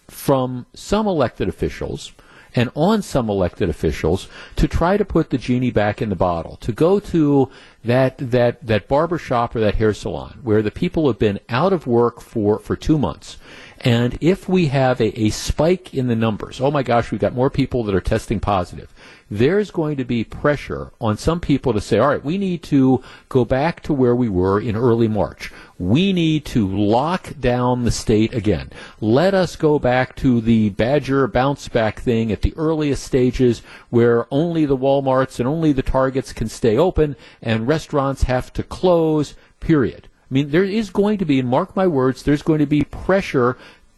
from some elected officials and on some elected officials to try to put the genie back in the bottle, to go to that that that barber shop or that hair salon where the people have been out of work for for two months. And if we have a, a spike in the numbers, oh my gosh, we've got more people that are testing positive there's going to be pressure on some people to say, all right, we need to go back to where we were in early March. We need to lock down the state again. Let us go back to the Badger bounce back thing at the earliest stages where only the Walmarts and only the Targets can stay open and restaurants have to close, period. I mean, there is going to be, and mark my words, there's going to be pressure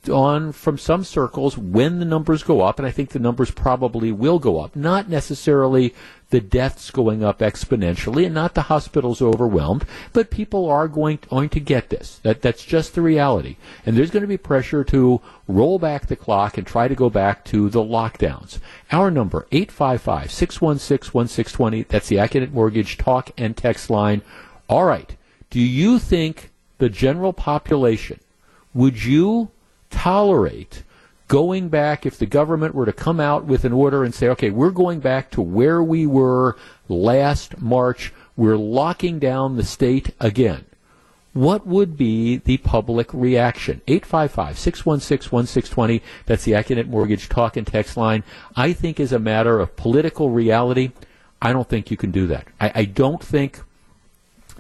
on from some circles when the numbers go up, and I think the numbers probably will go up. Not necessarily the deaths going up exponentially, and not the hospitals overwhelmed, but people are going to, going to get this. That that's just the reality, and there's going to be pressure to roll back the clock and try to go back to the lockdowns. Our number 855-616-1620. That's the Accunet Mortgage talk and text line. All right. Do you think the general population would you tolerate going back if the government were to come out with an order and say, okay, we're going back to where we were last March, we're locking down the state again. What would be the public reaction? 855 616 1620. That's the Accunet Mortgage talk and text line. I think, as a matter of political reality, I don't think you can do that. I, I don't think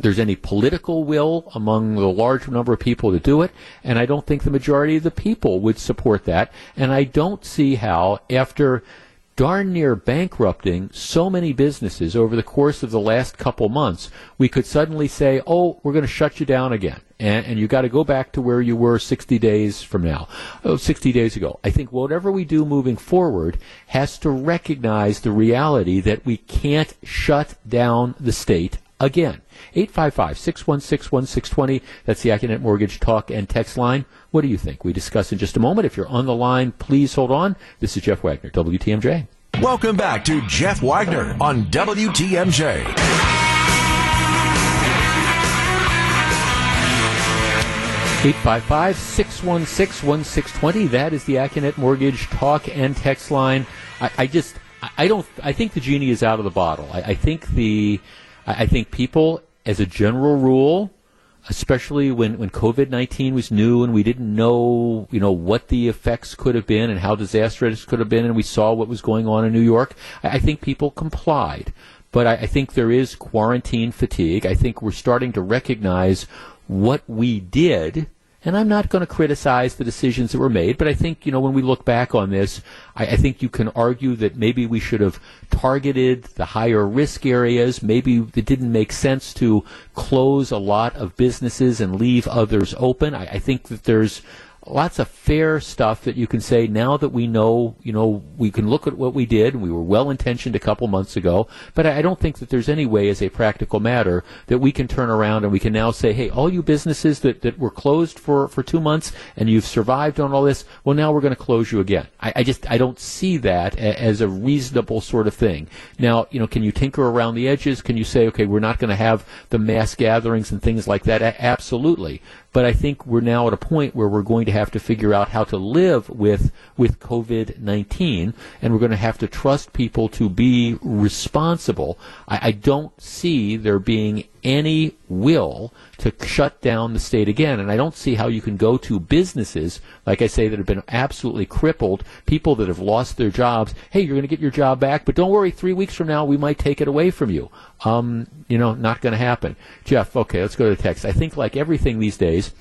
there's any political will among the large number of people to do it, and I don't think the majority of the people would support that. And I don't see how, after darn near bankrupting so many businesses over the course of the last couple months, we could suddenly say, oh, we're going to shut you down again. And, and you got to go back to where you were 60 days from now, oh, 60 days ago. I think whatever we do moving forward has to recognize the reality that we can't shut down the state again. 855 616 1620. That's the Accunet Mortgage Talk and Text line. What do you think? We discuss in just a moment. If you're on the line, please hold on. This is Jeff Wagner, WTMJ. Welcome back to Jeff Wagner on WTMJ. 855 616 1620. That is the Accunet Mortgage Talk and Text line. I, I, just, I don't, I think the genie is out of the bottle. I, I think the, I think people as a general rule, especially when, when COVID 19 was new and we didn't know, you know, what the effects could have been and how disastrous it could have been, and we saw what was going on in New York, I, I think people complied. But I, I think there is quarantine fatigue. I think we're starting to recognize what we did and I'm not going to criticize the decisions that were made, but I think, you know, when we look back on this, I, I, think you can argue that maybe we should have targeted the higher risk areas. Maybe it didn't make sense to close a lot of businesses and leave others open. I, I think that there's lots of fair stuff that you can say now that we know, you know, we can look at what we did. We were well intentioned a couple months ago, but I don't think that there's any way as a practical matter that we can turn around and we can now say, hey, all you businesses that, that were closed for, for two months and you've survived on all this, well, now we're going to close you again. I, I just, I don't see that a, as a reasonable sort of thing. Now, you know, can you tinker around the edges? Can you say, okay, we're not going to have the mass gatherings and things like that? A- absolutely. But I think we're now at a point where we're going to have to figure out how to live with with COVID nineteen, and we're going to have to trust people to be responsible. I, I don't see there being any will to shut down the state again. And I don't see how you can go to businesses, like I say, that have been absolutely crippled, people that have lost their jobs. Hey, you're going to get your job back, but don't worry, three weeks from now, we might take it away from you. Um, you know, not going to happen. Jeff, okay, let's go to the text. I think, like everything these days,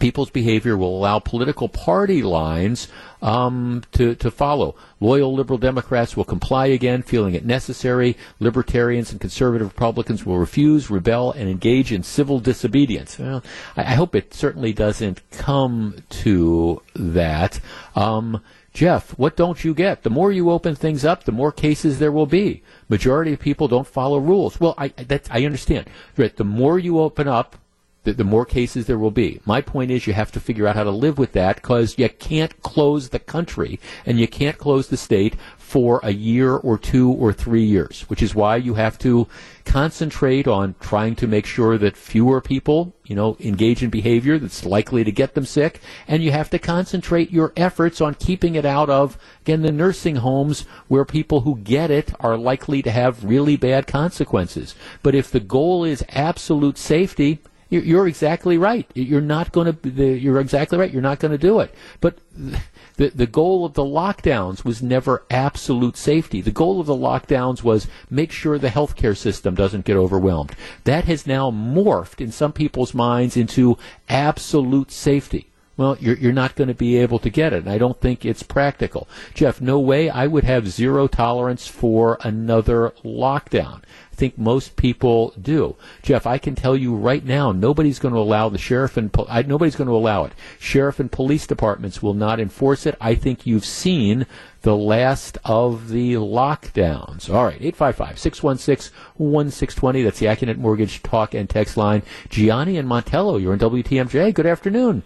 people's behavior will allow political party lines um, to, to follow. Loyal liberal Democrats will comply again, feeling it necessary. Libertarians and conservative Republicans will refuse, rebel, and engage in civil disobedience. Well, I, I hope it certainly doesn't come to that. Um, Jeff, what don't you get? The more you open things up, the more cases there will be. Majority of people don't follow rules. Well, I, that, I understand. The more you open up, the, the more cases there will be. My point is you have to figure out how to live with that because you can't close the country and you can't close the state for a year or two or three years, which is why you have to concentrate on trying to make sure that fewer people, you know, engage in behavior that's likely to get them sick. And you have to concentrate your efforts on keeping it out of, again, the nursing homes where people who get it are likely to have really bad consequences. But if the goal is absolute safety, you're exactly right. You're not going to. You're exactly right. You're not going to do it. But the the goal of the lockdowns was never absolute safety. The goal of the lockdowns was make sure the healthcare system doesn't get overwhelmed. That has now morphed in some people's minds into absolute safety. Well, you're, you're not going to be able to get it. And I don't think it's practical. Jeff, no way I would have zero tolerance for another lockdown think most people do. Jeff, I can tell you right now, nobody's going to allow the sheriff and po- I, nobody's going to allow it. Sheriff and police departments will not enforce it. I think you've seen the last of the lockdowns. All right, 855-616-1620. That's the Accunet Mortgage Talk and Text line. Gianni and Montello, you're in WTMJ. Good afternoon.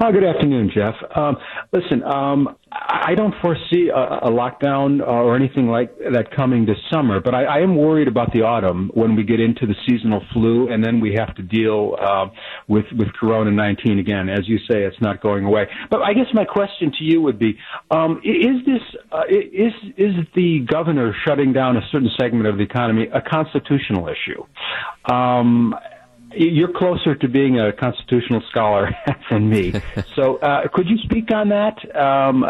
Oh, good afternoon, Jeff. Um, listen, um, I don't foresee a, a lockdown or anything like that coming this summer, but I, I am worried about the autumn when we get into the seasonal flu, and then we have to deal uh, with with Corona nineteen again. As you say, it's not going away. But I guess my question to you would be: um, Is this uh, is is the governor shutting down a certain segment of the economy a constitutional issue? Um, you're closer to being a constitutional scholar than me. so, uh, could you speak on that? Um,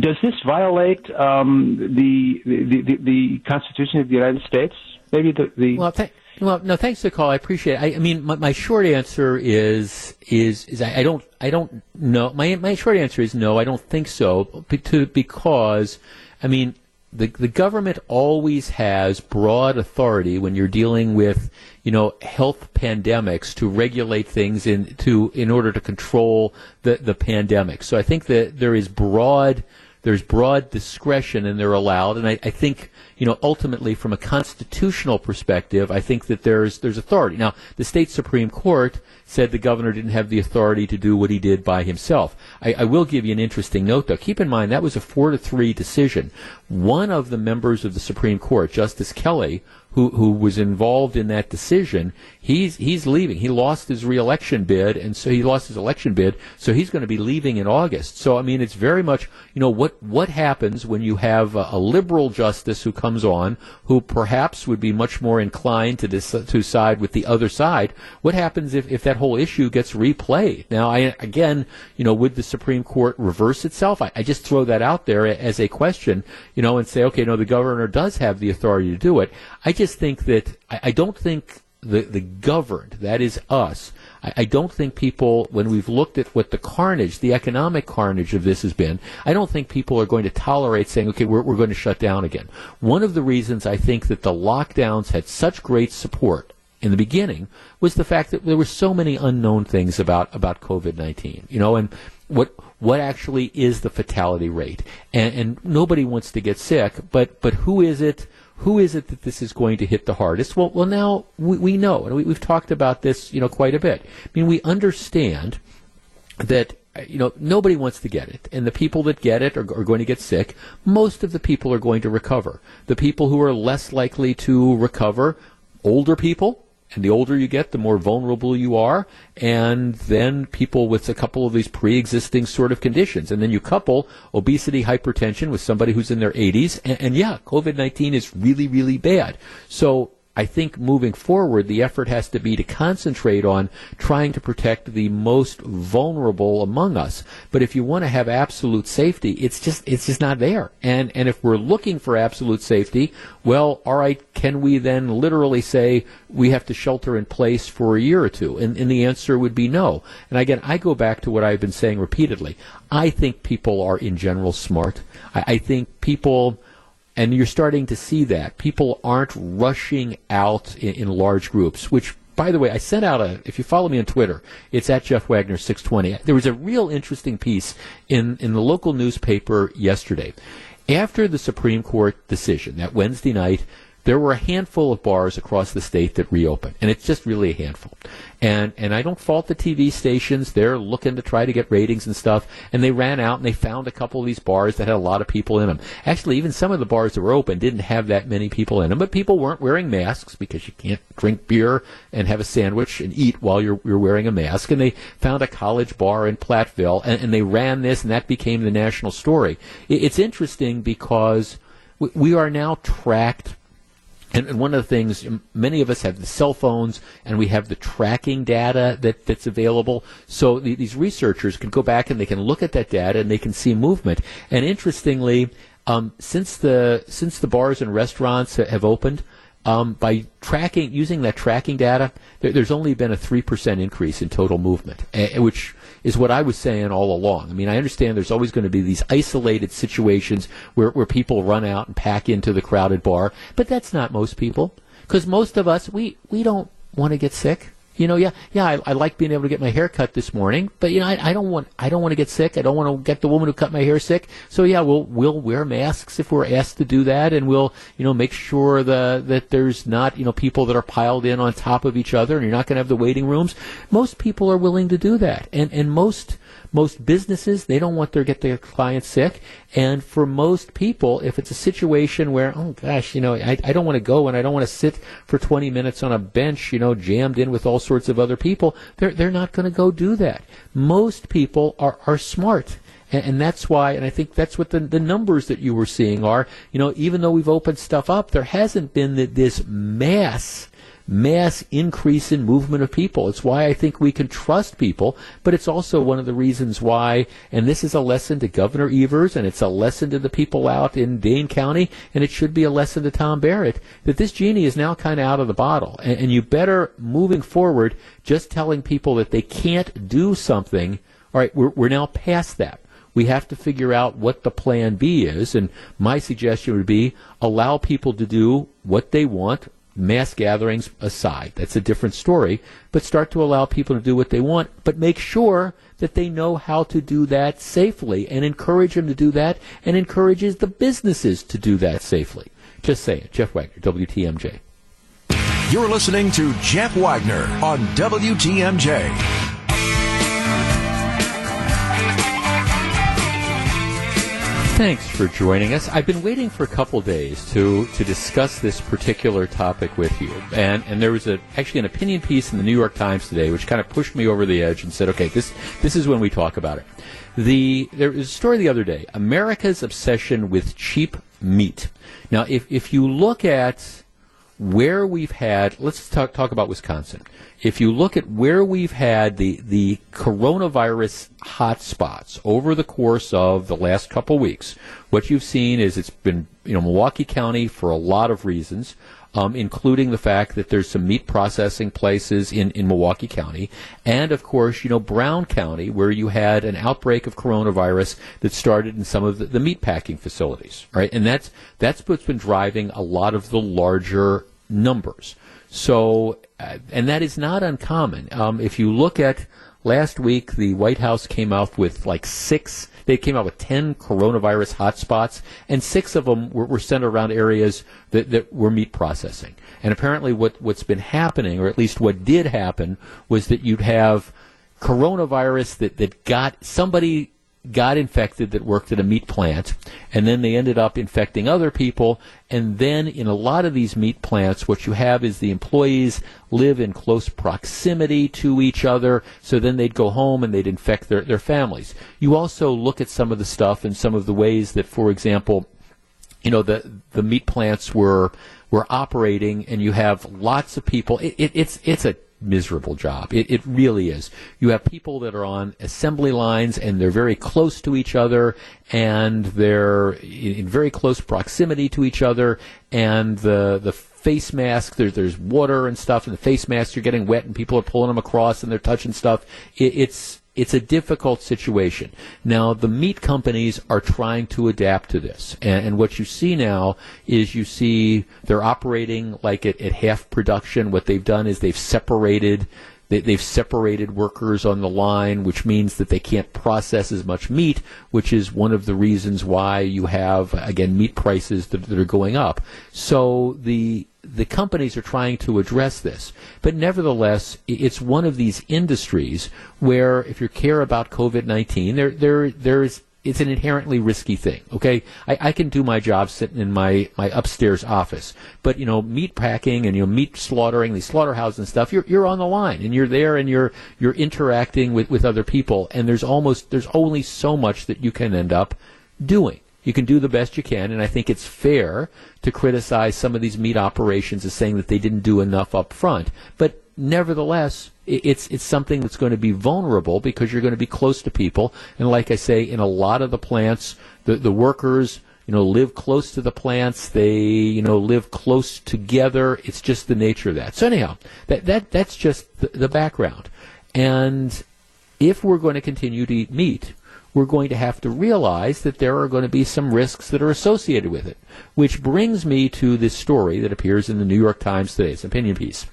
does this violate um, the, the, the, the Constitution of the United States? Maybe the, the well, well, no, thanks for the call. I appreciate it. I, I mean, my, my, short answer is is is I, I, don't I don't know. My my short answer is no. I don't think so. To, because I mean, the the government always has broad authority when you're dealing with you know health pandemics to regulate things in to in order to control the the pandemic. So I think that there is broad there's broad discretion and they're allowed. And I, I think you know, ultimately, from a constitutional perspective, I think that there's there's authority. Now, the state supreme court said the governor didn't have the authority to do what he did by himself. I, I will give you an interesting note, though. Keep in mind that was a four to three decision. One of the members of the Supreme Court, Justice Kelly, who who was involved in that decision, he's he's leaving. He lost his reelection bid, and so he lost his election bid. So he's going to be leaving in August. So I mean, it's very much you know what what happens when you have a, a liberal justice who comes on, who perhaps would be much more inclined to dis- to side with the other side. What happens if if that whole issue gets replayed? Now, I again, you know, would the Supreme Court reverse itself? I, I just throw that out there as a question, you know, and say, okay, no, the governor does have the authority to do it. I just think that I, I don't think the the governed, that is us. I, I, don't think people, when we've looked at what the carnage, the economic carnage of this has been, I don't think people are going to tolerate saying, okay, we're, we're going to shut down again. One of the reasons I think that the lockdowns had such great support in the beginning was the fact that there were so many unknown things about about COVID nineteen. You know, and what what actually is the fatality rate? And, and nobody wants to get sick, but but who is it? Who is it that this is going to hit the hardest? Well, well, now we, we know, and we, we've talked about this, you know, quite a bit. I mean, we understand that uh, you know, nobody wants to get it. And the people that get it are, are, going to get sick. Most of the people are going to recover. The people who are less likely to recover, older people, and the older you get, the more vulnerable you are. And then people with a couple of these pre-existing sort of conditions. And then you couple obesity, hypertension with somebody who's in their 80s. And, and yeah, COVID-19 is really, really bad. So I think moving forward, the effort has to be to concentrate on trying to protect the most vulnerable among us. But if you want to have absolute safety, it's just it's just not there. And and if we're looking for absolute safety, well, all right, can we then literally say we have to shelter in place for a year or two? And, and the answer would be no. And again, I go back to what I've been saying repeatedly. I think people are in general smart. I, I think people and you're starting to see that. People aren't rushing out in, in, large groups, which, by the way, I sent out a, if you follow me on Twitter, it's at Jeff Wagner 620. There was a real interesting piece in, in the local newspaper yesterday. After the Supreme Court decision that Wednesday night there were a handful of bars across the state that reopened, and it's just really a handful. And and I don't fault the TV stations; they're looking to try to get ratings and stuff. And they ran out and they found a couple of these bars that had a lot of people in them. Actually, even some of the bars that were open didn't have that many people in them, but people weren't wearing masks because you can't drink beer and have a sandwich and eat while you're you're wearing a mask. And they found a college bar in Platteville, and, and they ran this, and that became the national story. It, it's interesting because we, we are now tracked and, and, one of the things, many of us have the cell phones and we have the tracking data that, that's available. So the, these researchers can go back and they can look at that data and they can see movement. And interestingly, um, since the since the bars and restaurants have opened, um, by tracking using that tracking data, there, there's only been a three percent increase in total movement, uh, which is what I was saying all along. I mean, I understand there's always going to be these isolated situations where, where people run out and pack into the crowded bar, but that's not most people. Because most of us, we, we don't want to get sick. You know, yeah, yeah, I, I, like being able to get my hair cut this morning, but you know, I, I don't want, I don't want to get sick. I don't want to get the woman who cut my hair sick. So yeah, we'll, we'll wear masks if we're asked to do that, and we'll, you know, make sure the, that there's not, you know, people that are piled in on top of each other, and you're not going to have the waiting rooms. Most people are willing to do that, and and most most businesses they don't want to get their clients sick. And for most people if it's a situation where oh gosh you know i, I don't want to go and i don't want to sit for 20 minutes on a bench you know jammed in with all sorts of other people they're they're not going to go do that. Most people are are smart. And, and, that's why, and I think that's what the, the numbers that you were seeing are. You know, even though we've opened stuff up, there hasn't been the, this mass mass increase in movement of people. It's why I think we can trust people, but it's also one of the reasons why, and this is a lesson to Governor Evers, and it's a lesson to the people out in Dane County, and it should be a lesson to Tom Barrett, that this genie is now kind of out of the bottle. And, and you better, moving forward, just telling people that they can't do something. All right, we're, we're now past that. We have to figure out what the plan B is, and my suggestion would be allow people to do what they want mass gatherings aside, that's a different story, but start to allow people to do what they want, but make sure that they know how to do that safely and encourage them to do that and encourages the businesses to do that safely. Just saying. Jeff Wagner, WTMJ. You're listening to Jeff Wagner on WTMJ. Thanks for joining us. I've been waiting for a couple days to, to discuss this particular topic with you. And, and there was a, actually an opinion piece in the New York Times today which kind of pushed me over the edge and said, okay, this, this is when we talk about it. The, there was a story the other day, America's obsession with cheap meat. Now, if, if you look at where we've had, let's talk, talk about Wisconsin. If you look at where we've had the, the coronavirus hotspots over the course of the last couple weeks, what you've seen is it's been, you know, Milwaukee County for a lot of reasons um, including the fact that there's some meat processing places in, in Milwaukee County, and of course, you know, Brown County, where you had an outbreak of coronavirus that started in some of the, the meat packing facilities, right? And that's that's what's been driving a lot of the larger numbers. So, uh, and that is not uncommon. Um, if you look at last week, the White House came out with like six. They came out with ten coronavirus hotspots, and six of them were, were centered around areas that, that were meat processing. And apparently, what what's been happening, or at least what did happen, was that you'd have coronavirus that, that got somebody got infected that worked at a meat plant, and then they ended up infecting other people. And then in a lot of these meat plants, what you have is the employees live in close proximity to each other, so then they'd go home and they'd infect their, their families. You also look at some of the stuff and some of the ways that, for example, you know, the, the meat plants were were operating and you have lots of people. It, it, it's it's a miserable job. It, it really is. You have people that are on assembly lines and they're very close to each other and they're in very close proximity to each other and the the face mask there's there's water and stuff and the face masks are getting wet and people are pulling them across and they're touching stuff. It, it's it's a difficult situation. Now, the meat companies are trying to adapt to this. And, and what you see now is you see they're operating like at, at half production. What they've done is they've separated they, have separated workers on the line, which means that they can't process as much meat, which is one of the reasons why you have, again, meat prices that, that are going up. So the the companies are trying to address this. But nevertheless, it's one of these industries where if you care about COVID-19, there, there, there's, it's an inherently risky thing. Okay, I, I, can do my job sitting in my, my upstairs office, but you know, meat packing and you know, meat slaughtering, these slaughterhouses and stuff, you're you're on the line and you're there and you're you're interacting with, with other people, and there's almost there's only so much that you can end up doing. You can do the best you can, and I think it's fair to criticize some of these meat operations as saying that they didn't do enough up front. But nevertheless, it's it's something that's going to be vulnerable because you're going to be close to people, and like I say, in a lot of the plants, the the workers you know live close to the plants. They you know live close together. It's just the nature of that. So anyhow that that that's just the, the background. And if we're going to continue to eat meat we're going to have to realize that there are going to be some risks that are associated with it. Which brings me to this story that appears in the New York Times today. It's an opinion piece.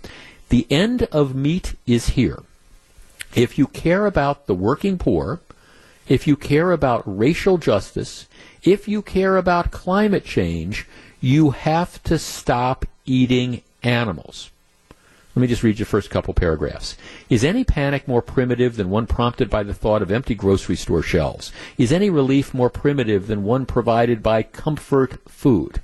The end of meat is here. If you care about the working poor, if you care about racial justice, if you care about climate change, you have to stop eating animals. Let me just read you the first couple paragraphs. Is any panic more primitive than one prompted by the thought of empty grocery store shelves? Is any relief more primitive than one provided by comfort food?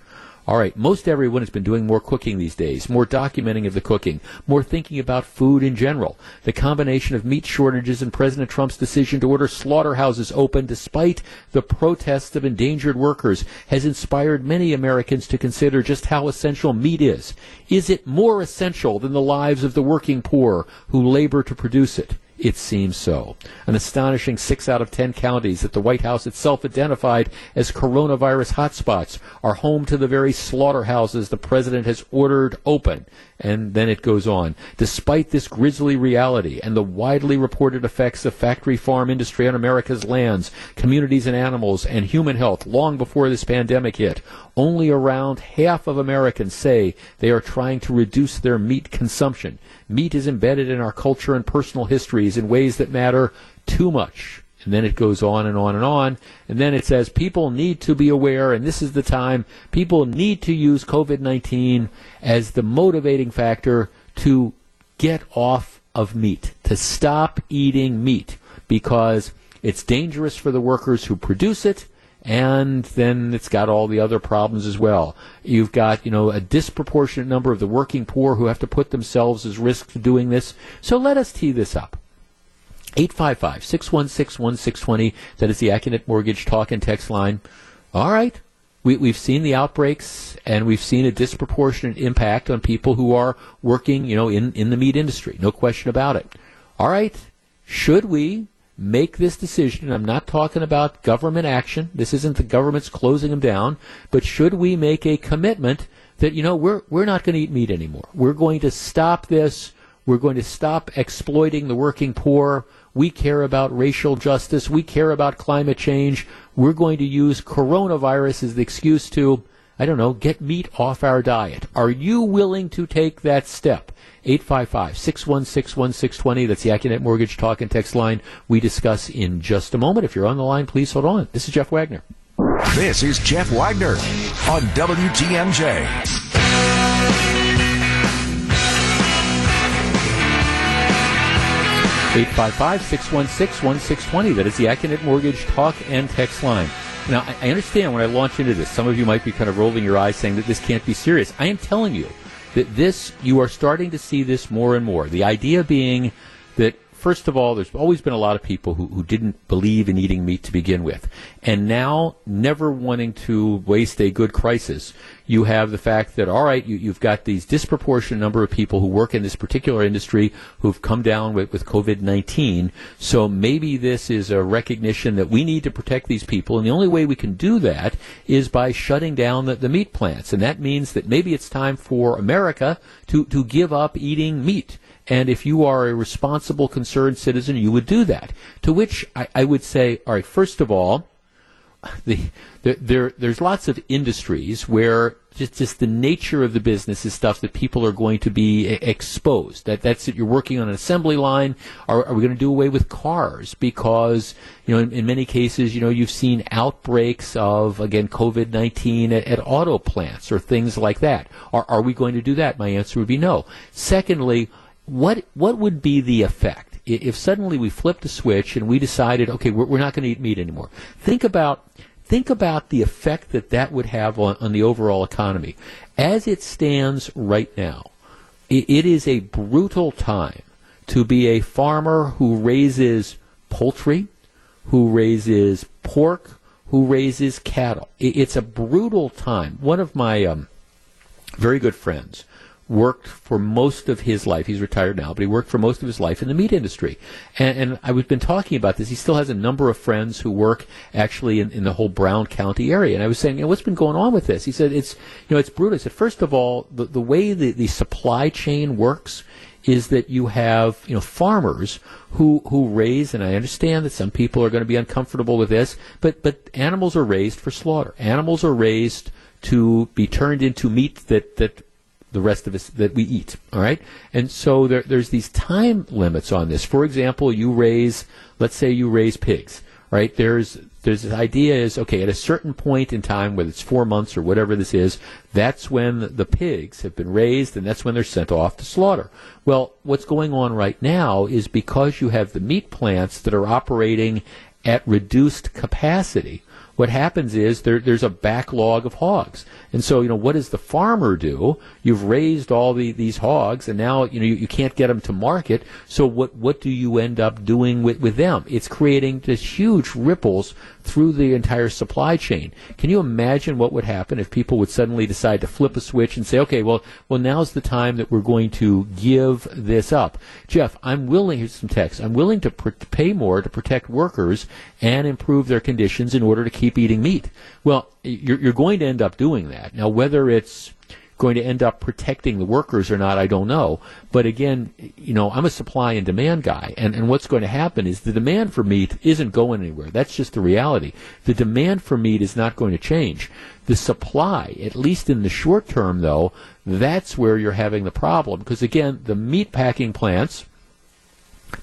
All right, most everyone has been doing more cooking these days, more documenting of the cooking, more thinking about food in general. The combination of meat shortages and President Trump's decision to order slaughterhouses open despite the protests of endangered workers has inspired many Americans to consider just how essential meat is. Is it more essential than the lives of the working poor who labor to produce it? It seems so. An astonishing six out of ten counties that the White House itself identified as coronavirus hotspots are home to the very slaughterhouses the president has ordered open. And then it goes on. Despite this grisly reality and the widely reported effects of factory farm industry on America's lands, communities and animals, and human health long before this pandemic hit, only around half of Americans say they are trying to reduce their meat consumption. Meat is embedded in our culture and personal histories in ways that matter too much. And then it goes on and on and on. And then it says people need to be aware, and this is the time, people need to use COVID 19 as the motivating factor to get off of meat, to stop eating meat, because it's dangerous for the workers who produce it and then it's got all the other problems as well. You've got, you know, a disproportionate number of the working poor who have to put themselves as risk to doing this. So let us tee this up. 855 616 1620. That is the Accunet Mortgage talk and text line. All right. We, we've seen the outbreaks and we've seen a disproportionate impact on people who are working, you know, in, in the meat industry. No question about it. All right. Should we make this decision, I'm not talking about government action. This isn't the government's closing them down, but should we make a commitment that you know we're we're not going to eat meat anymore. We're going to stop this. We're going to stop exploiting the working poor. We care about racial justice. We care about climate change. We're going to use coronavirus as the excuse to I don't know, get meat off our diet. Are you willing to take that step? 855 616 1620. That's the Accunet Mortgage Talk and Text line we discuss in just a moment. If you're on the line, please hold on. This is Jeff Wagner. This is Jeff Wagner on WTMJ. 855 616 1620. That is the Accunet Mortgage Talk and Text line. Now, I understand when I launch into this, some of you might be kind of rolling your eyes saying that this can't be serious. I am telling you that this, you are starting to see this more and more. The idea being that first of all, there's always been a lot of people who, who didn't believe in eating meat to begin with. And now, never wanting to waste a good crisis, you have the fact that, all right, you, have got these disproportionate number of people who work in this particular industry who've come down with, with COVID 19. So maybe this is a recognition that we need to protect these people. And the only way we can do that is by shutting down the, the meat plants. And that means that maybe it's time for America to, to give up eating meat. And if you are a responsible, concerned citizen, you would do that. To which I, I would say, all right, first of all, the, the, there, there's lots of industries where just, just the nature of the business is stuff that people are going to be exposed. That that's it. You're working on an assembly line. Are, are we going to do away with cars because you know in, in, many cases you know you've seen outbreaks of again COVID nineteen at, at auto plants or things like that. Are are we going to do that? My answer would be no. Secondly what what would be the effect if suddenly we flipped a switch and we decided, okay, we're, we're not going to eat meat anymore? Think about think about the effect that that would have on, on the overall economy. As it stands right now, it, it is a brutal time to be a farmer who raises poultry, who raises pork, who raises cattle. It, it's a brutal time. One of my um, very good friends worked for most of his life. He's retired now, but he worked for most of his life in the meat industry. And, and I've been talking about this. He still has a number of friends who work actually in, in the whole Brown County area. And I was saying, you know, what's been going on with this? He said, it's, you know, it's brutal. He said, first of all, the, the way the, the supply chain works is that you have, you know, farmers who, who raise, and I understand that some people are going to be uncomfortable with this, but, but animals are raised for slaughter. Animals are raised to be turned into meat that, that the rest of us that we eat. All right, and so there, there's these time limits on this. For example, you raise, let's say you raise pigs. Right there's there's this idea is okay at a certain point in time, whether it's four months or whatever this is, that's when the pigs have been raised and that's when they're sent off to slaughter. Well, what's going on right now is because you have the meat plants that are operating at reduced capacity what happens is there, there's a backlog of hogs. And so, you know, what does the farmer do? You've raised all the, these hogs, and now, you know, you, you can't get them to market. So what, what do you end up doing with, with them? It's creating just huge ripples through the entire supply chain. Can you imagine what would happen if people would suddenly decide to flip a switch and say, okay, well, well, now's the time that we're going to give this up? Jeff, I'm willing, here's some text, I'm willing to pr- pay more to protect workers and improve their conditions in order to keep eating meat. Well, you're, you're going to end up doing that. Now, whether it's going to end up protecting the workers or not, I don't know. But again, you know, I'm a supply and demand guy, and, and what's going to happen is the demand for meat isn't going anywhere. That's just the reality. The demand for meat is not going to change. The supply, at least in the short term, though, that's where you're having the problem. Because again, the meat packing plants,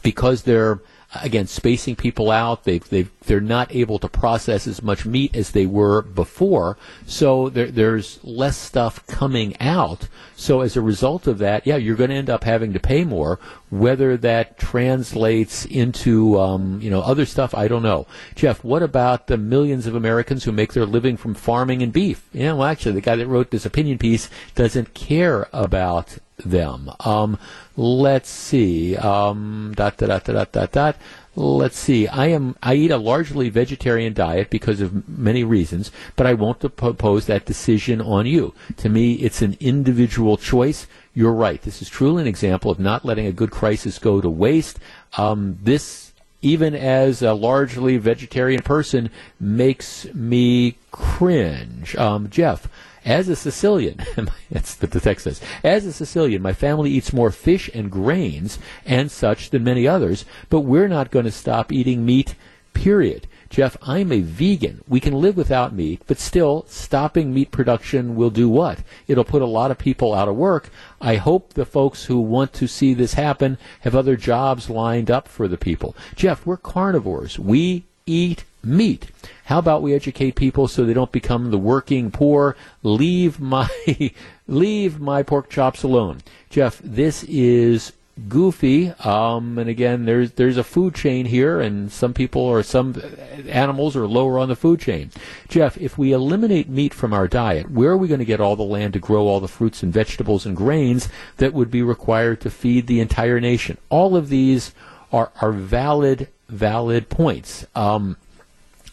because they're again spacing people out. They they they're not able to process as much meat as they were before, so there, there's less stuff coming out. So as a result of that, yeah, you're going to end up having to pay more. Whether that translates into um, you know other stuff, I don't know. Jeff, what about the millions of Americans who make their living from farming and beef? Yeah, well, actually, the guy that wrote this opinion piece doesn't care about them. Um, let's see. Um, dot, dot, dot, dot, dot, dot. Let's see. I am. I eat a largely vegetarian diet because of many reasons, but I won't propose that decision on you. To me, it's an individual choice. You're right. This is truly an example of not letting a good crisis go to waste. Um, this, even as a largely vegetarian person, makes me cringe. Um, Jeff, as a Sicilian, that's what the text says. As a Sicilian, my family eats more fish and grains and such than many others, but we're not going to stop eating meat, period. Jeff, I'm a vegan. We can live without meat, but still, stopping meat production will do what? It'll put a lot of people out of work. I hope the folks who want to see this happen have other jobs lined up for the people. Jeff, we're carnivores. We eat meat. How about we educate people so they don't become the working poor? Leave my leave my pork chops alone. Jeff, this is goofy. Um, and again, there's there's a food chain here, and some people or some animals are lower on the food chain. Jeff, if we eliminate meat from our diet, where are we going to get all the land to grow all the fruits and vegetables and grains that would be required to feed the entire nation? All of these are are valid valid points. Um,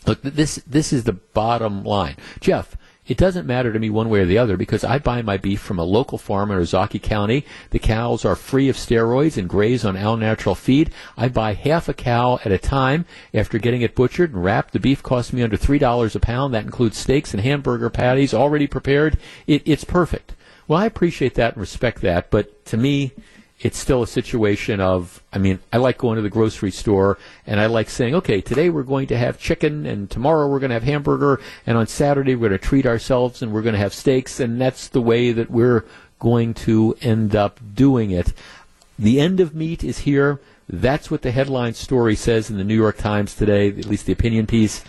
look, this this is the bottom line, Jeff. It doesn't matter to me one way or the other because I buy my beef from a local farm in Ozaukee County. The cows are free of steroids and graze on all natural feed. I buy half a cow at a time after getting it butchered and wrapped. The beef costs me under $3 a pound. That includes steaks and hamburger patties already prepared. It, it's perfect. Well, I appreciate that and respect that, but to me, it's still a situation of, I mean, I like going to the grocery store and I like saying, okay, today we're going to have chicken and tomorrow we're going to have hamburger and on Saturday we're going to treat ourselves and we're going to have steaks and that's the way that we're going to end up doing it. The end of meat is here. That's what the headline story says in the New York Times today, at least the opinion piece.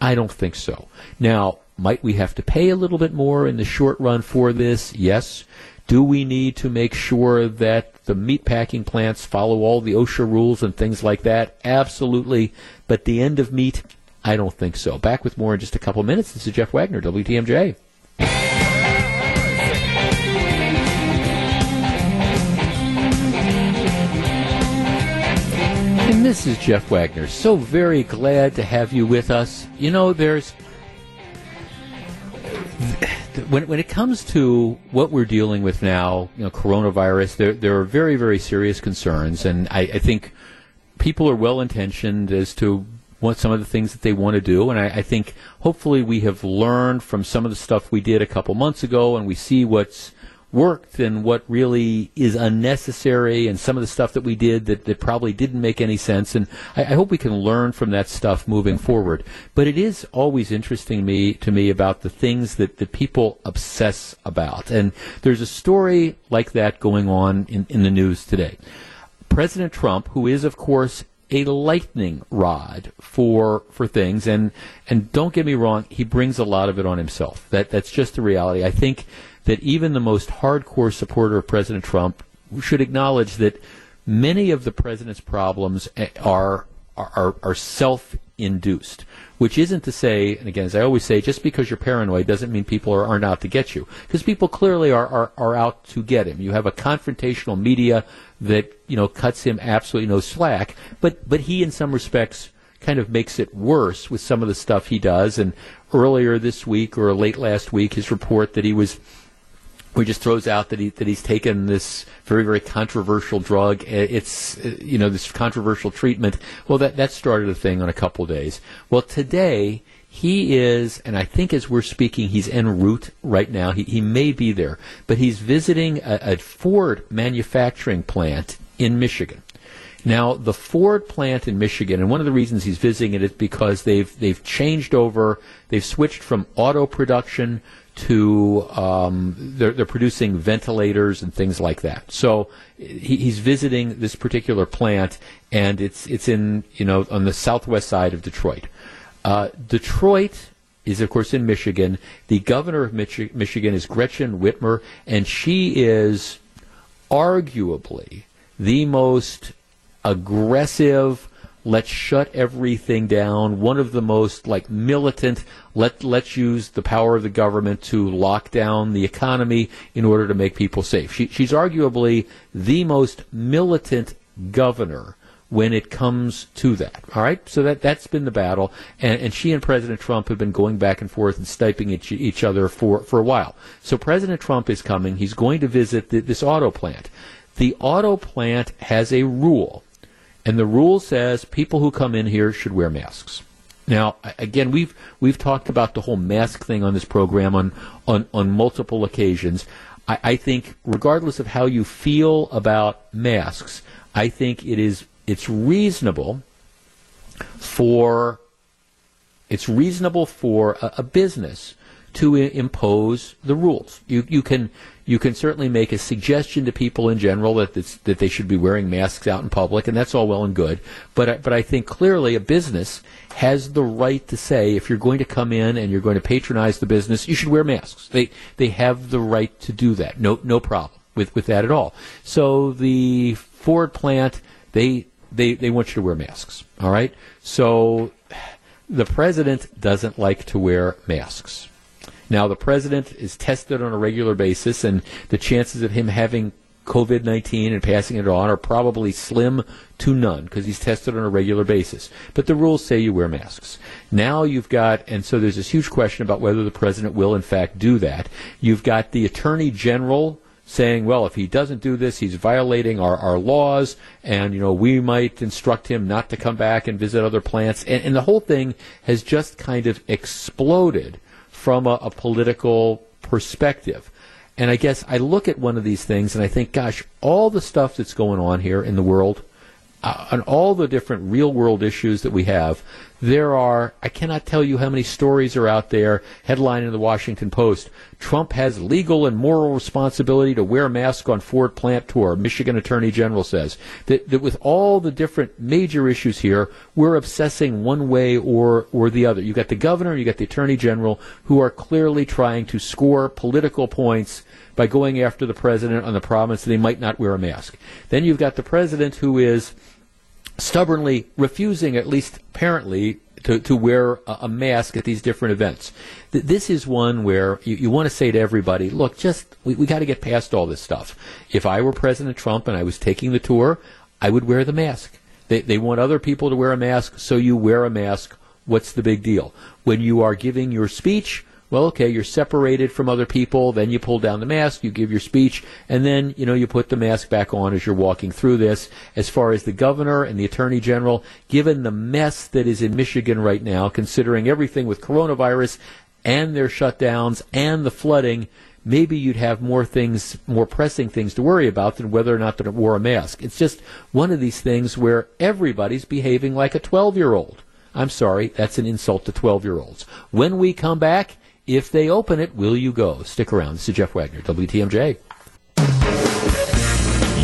I don't think so. Now, might we have to pay a little bit more in the short run for this? Yes. Do we need to make sure that the meat packing plants follow all the OSHA rules and things like that? Absolutely. But the end of meat, I don't think so. Back with more in just a couple minutes. This is Jeff Wagner, WTMJ. And this is Jeff Wagner. So very glad to have you with us. You know, there's when, when it comes to what we're dealing with now, you know, coronavirus, there, there are very, very serious concerns. And I, I think people are well intentioned as to what some of the things that they want to do. And I, I, think hopefully we have learned from some of the stuff we did a couple months ago and we see what's worked and what really is unnecessary and some of the stuff that we did that, that probably didn't make any sense. And I, I hope we can learn from that stuff moving forward. But it is always interesting me to me about the things that, that people obsess about. And there's a story like that going on in, in the news today. President Trump, who is of course a lightning rod for for things and and don't get me wrong he brings a lot of it on himself that that's just the reality i think that even the most hardcore supporter of President Trump should acknowledge that many of the president's problems eh, are are, are self induced, which isn't to say, and again, as I always say, just because you're paranoid doesn't mean people are, aren't out to get you. Because people clearly are, are, are out to get him. You have a confrontational media that, you know, cuts him absolutely no slack, but, but he, in some respects, kind of makes it worse with some of the stuff he does. And earlier this week or late last week, his report that he was where he just throws out that he that he's taken this very very controversial drug. It's you know this controversial treatment. Well, that that started a thing on a couple days. Well, today he is, and I think as we're speaking, he's en route right now. He he may be there, but he's visiting a, a Ford manufacturing plant in Michigan. Now, the Ford plant in Michigan, and one of the reasons he's visiting it is because they've they've changed over, they've switched from auto production to um, they're, they're producing ventilators and things like that. So he, he's visiting this particular plant, and it's it's in you know on the southwest side of Detroit. Uh, Detroit is of course in Michigan. The governor of Michi- Michigan is Gretchen Whitmer, and she is arguably the most aggressive let's shut everything down. One of the most like militant, let let's use the power of the government to lock down the economy in order to make people safe. She, she's arguably the most militant governor when it comes to that. All right, so that that's been the battle, and, and she and President Trump have been going back and forth and sniping each, each other for for a while. So President Trump is coming. He's going to visit the, this auto plant. The auto plant has a rule and the rule says people who come in here should wear masks. Now, again, we've we've talked about the whole mask thing on this program on on, on multiple occasions. I, I think, regardless of how you feel about masks, I think it is it's reasonable for It's reasonable for a, a business to I- impose the rules. You you can you can certainly make a suggestion to people in general that that they should be wearing masks out in public, and that's all well and good. But but I think clearly a business has the right to say if you're going to come in and you're going to patronize the business, you should wear masks. They they have the right to do that. No no problem with with that at all. So the Ford plant they they they want you to wear masks. All right. So the president doesn't like to wear masks. Now, the president is tested on a regular basis, and the chances of him having COVID 19 and passing it on are probably slim to none because he's tested on a regular basis. But the rules say you wear masks. Now you've got, and so there's this huge question about whether the president will in fact do that. You've got the attorney general saying, well, if he doesn't do this, he's violating our, our laws, and, you know, we might instruct him not to come back and visit other plants. And, and the whole thing has just kind of exploded from a, a political perspective. And I guess I look at one of these things and I think, gosh, all the stuff that's going on here in the world, Uh, on all the different real world issues that we have, there are, I cannot tell you how many stories are out there. Headline in the Washington Post Trump has legal and moral responsibility to wear a mask on Ford plant tour, Michigan Attorney General says. That, that with all the different major issues here, we're obsessing one way or, or the other. You've got the governor, you've got the Attorney General, who are clearly trying to score political points by going after the president on the promise that he might not wear a mask. Then you've got the president who is stubbornly refusing, at least apparently, to, to wear a, a mask at these different events. Th- this is one where you, you want to say to everybody, look, just, we, we got to get past all this stuff. If I were President Trump and I was taking the tour, I would wear the mask. They, they want other people to wear a mask, so you wear a mask. What's the big deal? When you are giving your speech, well, okay, you're separated from other people, then you pull down the mask, you give your speech, and then, you know, you put the mask back on as you're walking through this. As far as the governor and the attorney general, given the mess that is in Michigan right now, considering everything with coronavirus and their shutdowns and the flooding, maybe you'd have more things, more pressing things to worry about than whether or not to wear a mask. It's just one of these things where everybody's behaving like a 12 year old. I'm sorry, that's an insult to 12 year olds. When we come back, if they open it, will you go? Stick around. This is Jeff Wagner, WTMJ.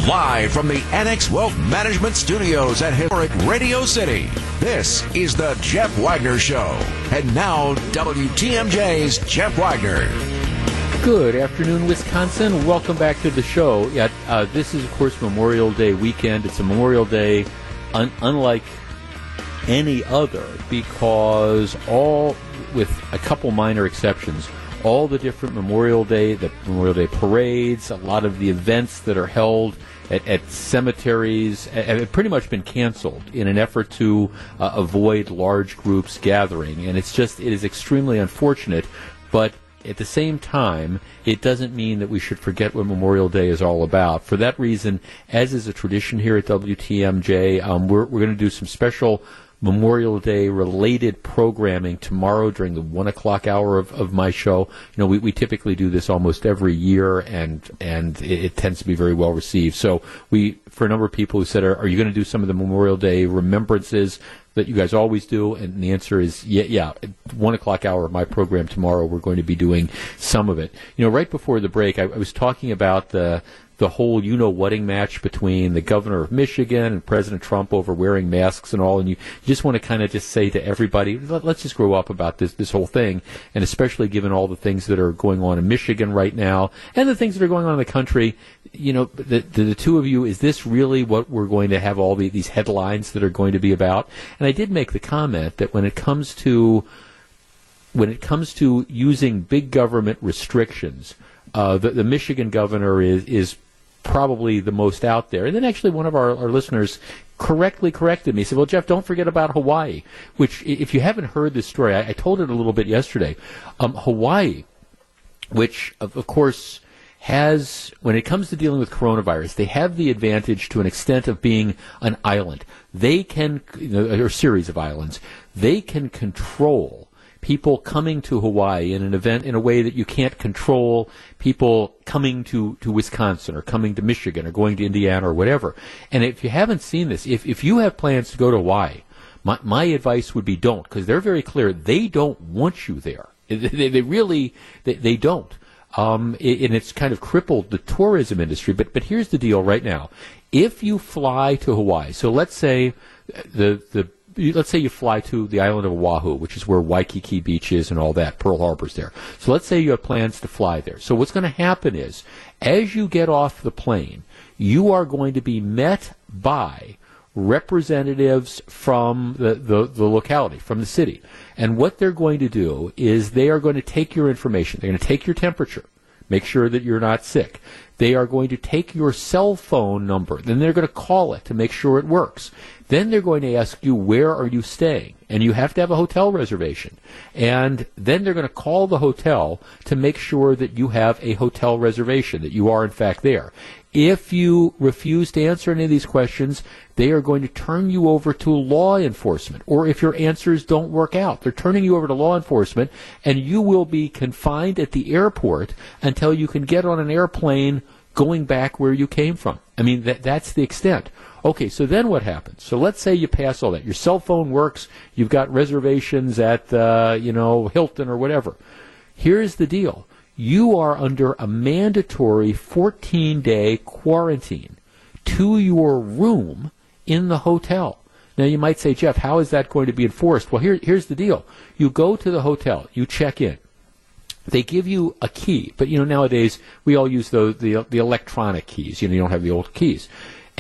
Live from the Annex Wealth Management Studios at historic Radio City, this is the Jeff Wagner Show. And now, WTMJ's Jeff Wagner. Good afternoon, Wisconsin. Welcome back to the show. Yeah, uh, this is, of course, Memorial Day weekend. It's a Memorial Day un- unlike any other because all with a couple minor exceptions, all the different Memorial Day, the Memorial Day parades, a lot of the events that are held at, at cemeteries have pretty much been canceled in an effort to uh, avoid large groups gathering. And it's just, it is extremely unfortunate, but at the same time, it doesn't mean that we should forget what Memorial Day is all about. For that reason, as is a tradition here at WTMJ, um, we're, we're going to do some special Memorial Day related programming tomorrow during the one o'clock hour of, of my show. You know, we, we typically do this almost every year, and and it, it tends to be very well received. So we, for a number of people who said, "Are, are you going to do some of the Memorial Day remembrances?" that you guys always do? And the answer is yeah, yeah. One o'clock hour of my program tomorrow, we're going to be doing some of it. You know, right before the break, I, I was talking about the the whole you know wedding match between the governor of Michigan and President Trump over wearing masks and all, and you, just want to kind of just say to everybody, Let, us just grow up about this this whole thing, and especially given all the things that are going on in Michigan right now and the things that are going on in the country. You know, the, the, the two of you, is this really what we're going to have all the, these headlines that are going to be about? And I did make the comment that when it comes to when it comes to using big government restrictions, uh, the, the Michigan governor is is probably the most out there. And then actually one of our, our listeners correctly corrected me. He said, well, Jeff, don't forget about Hawaii, which if you haven't heard this story, I, I told it a little bit yesterday. Um, Hawaii, which of, of course has, when it comes to dealing with coronavirus, they have the advantage to an extent of being an island. They can, you know, or a series of islands, they can control people coming to Hawaii in an event in a way that you can't control people coming to, to Wisconsin or coming to Michigan or going to Indiana or whatever. And if you haven't seen this, if, if you have plans to go to Hawaii, My, my advice would be don't, because they're very clear. They don't want you there. They, they really, they, they don't. Um, and it's kind of crippled the tourism industry. But, but here's the deal right now. If you fly to Hawaii, so let's say the, the, let's say you fly to the island of Oahu, which is where Waikiki Beach is and all that, Pearl Harbor's there. So let's say you have plans to fly there. So what's going to happen is, as you get off the plane, you are going to be met by representatives from the, the, the, locality, from the city. And what they're going to do is they are going to take your information. They're going to take your temperature, make sure that you're not sick. They are going to take your cell phone number. Then they're going to call it to make sure it works. Then they're going to ask you, where are you staying? And you have to have a hotel reservation. And then they're going to call the hotel to make sure that you have a hotel reservation, that you are in fact there. If you refuse to answer any of these questions, they are going to turn you over to law enforcement. Or if your answers don't work out, they're turning you over to law enforcement, and you will be confined at the airport until you can get on an airplane going back where you came from. I mean, that, that's the extent. Okay, so then what happens? So let's say you pass all that. Your cell phone works. You've got reservations at, uh, you know, Hilton or whatever. Here's the deal you are under a mandatory 14 day quarantine to your room in the hotel. Now you might say, Jeff, how is that going to be enforced? Well, here, here's the deal. You go to the hotel, you check in. They give you a key, but you know nowadays we all use the the, the electronic keys. You know you don't have the old keys.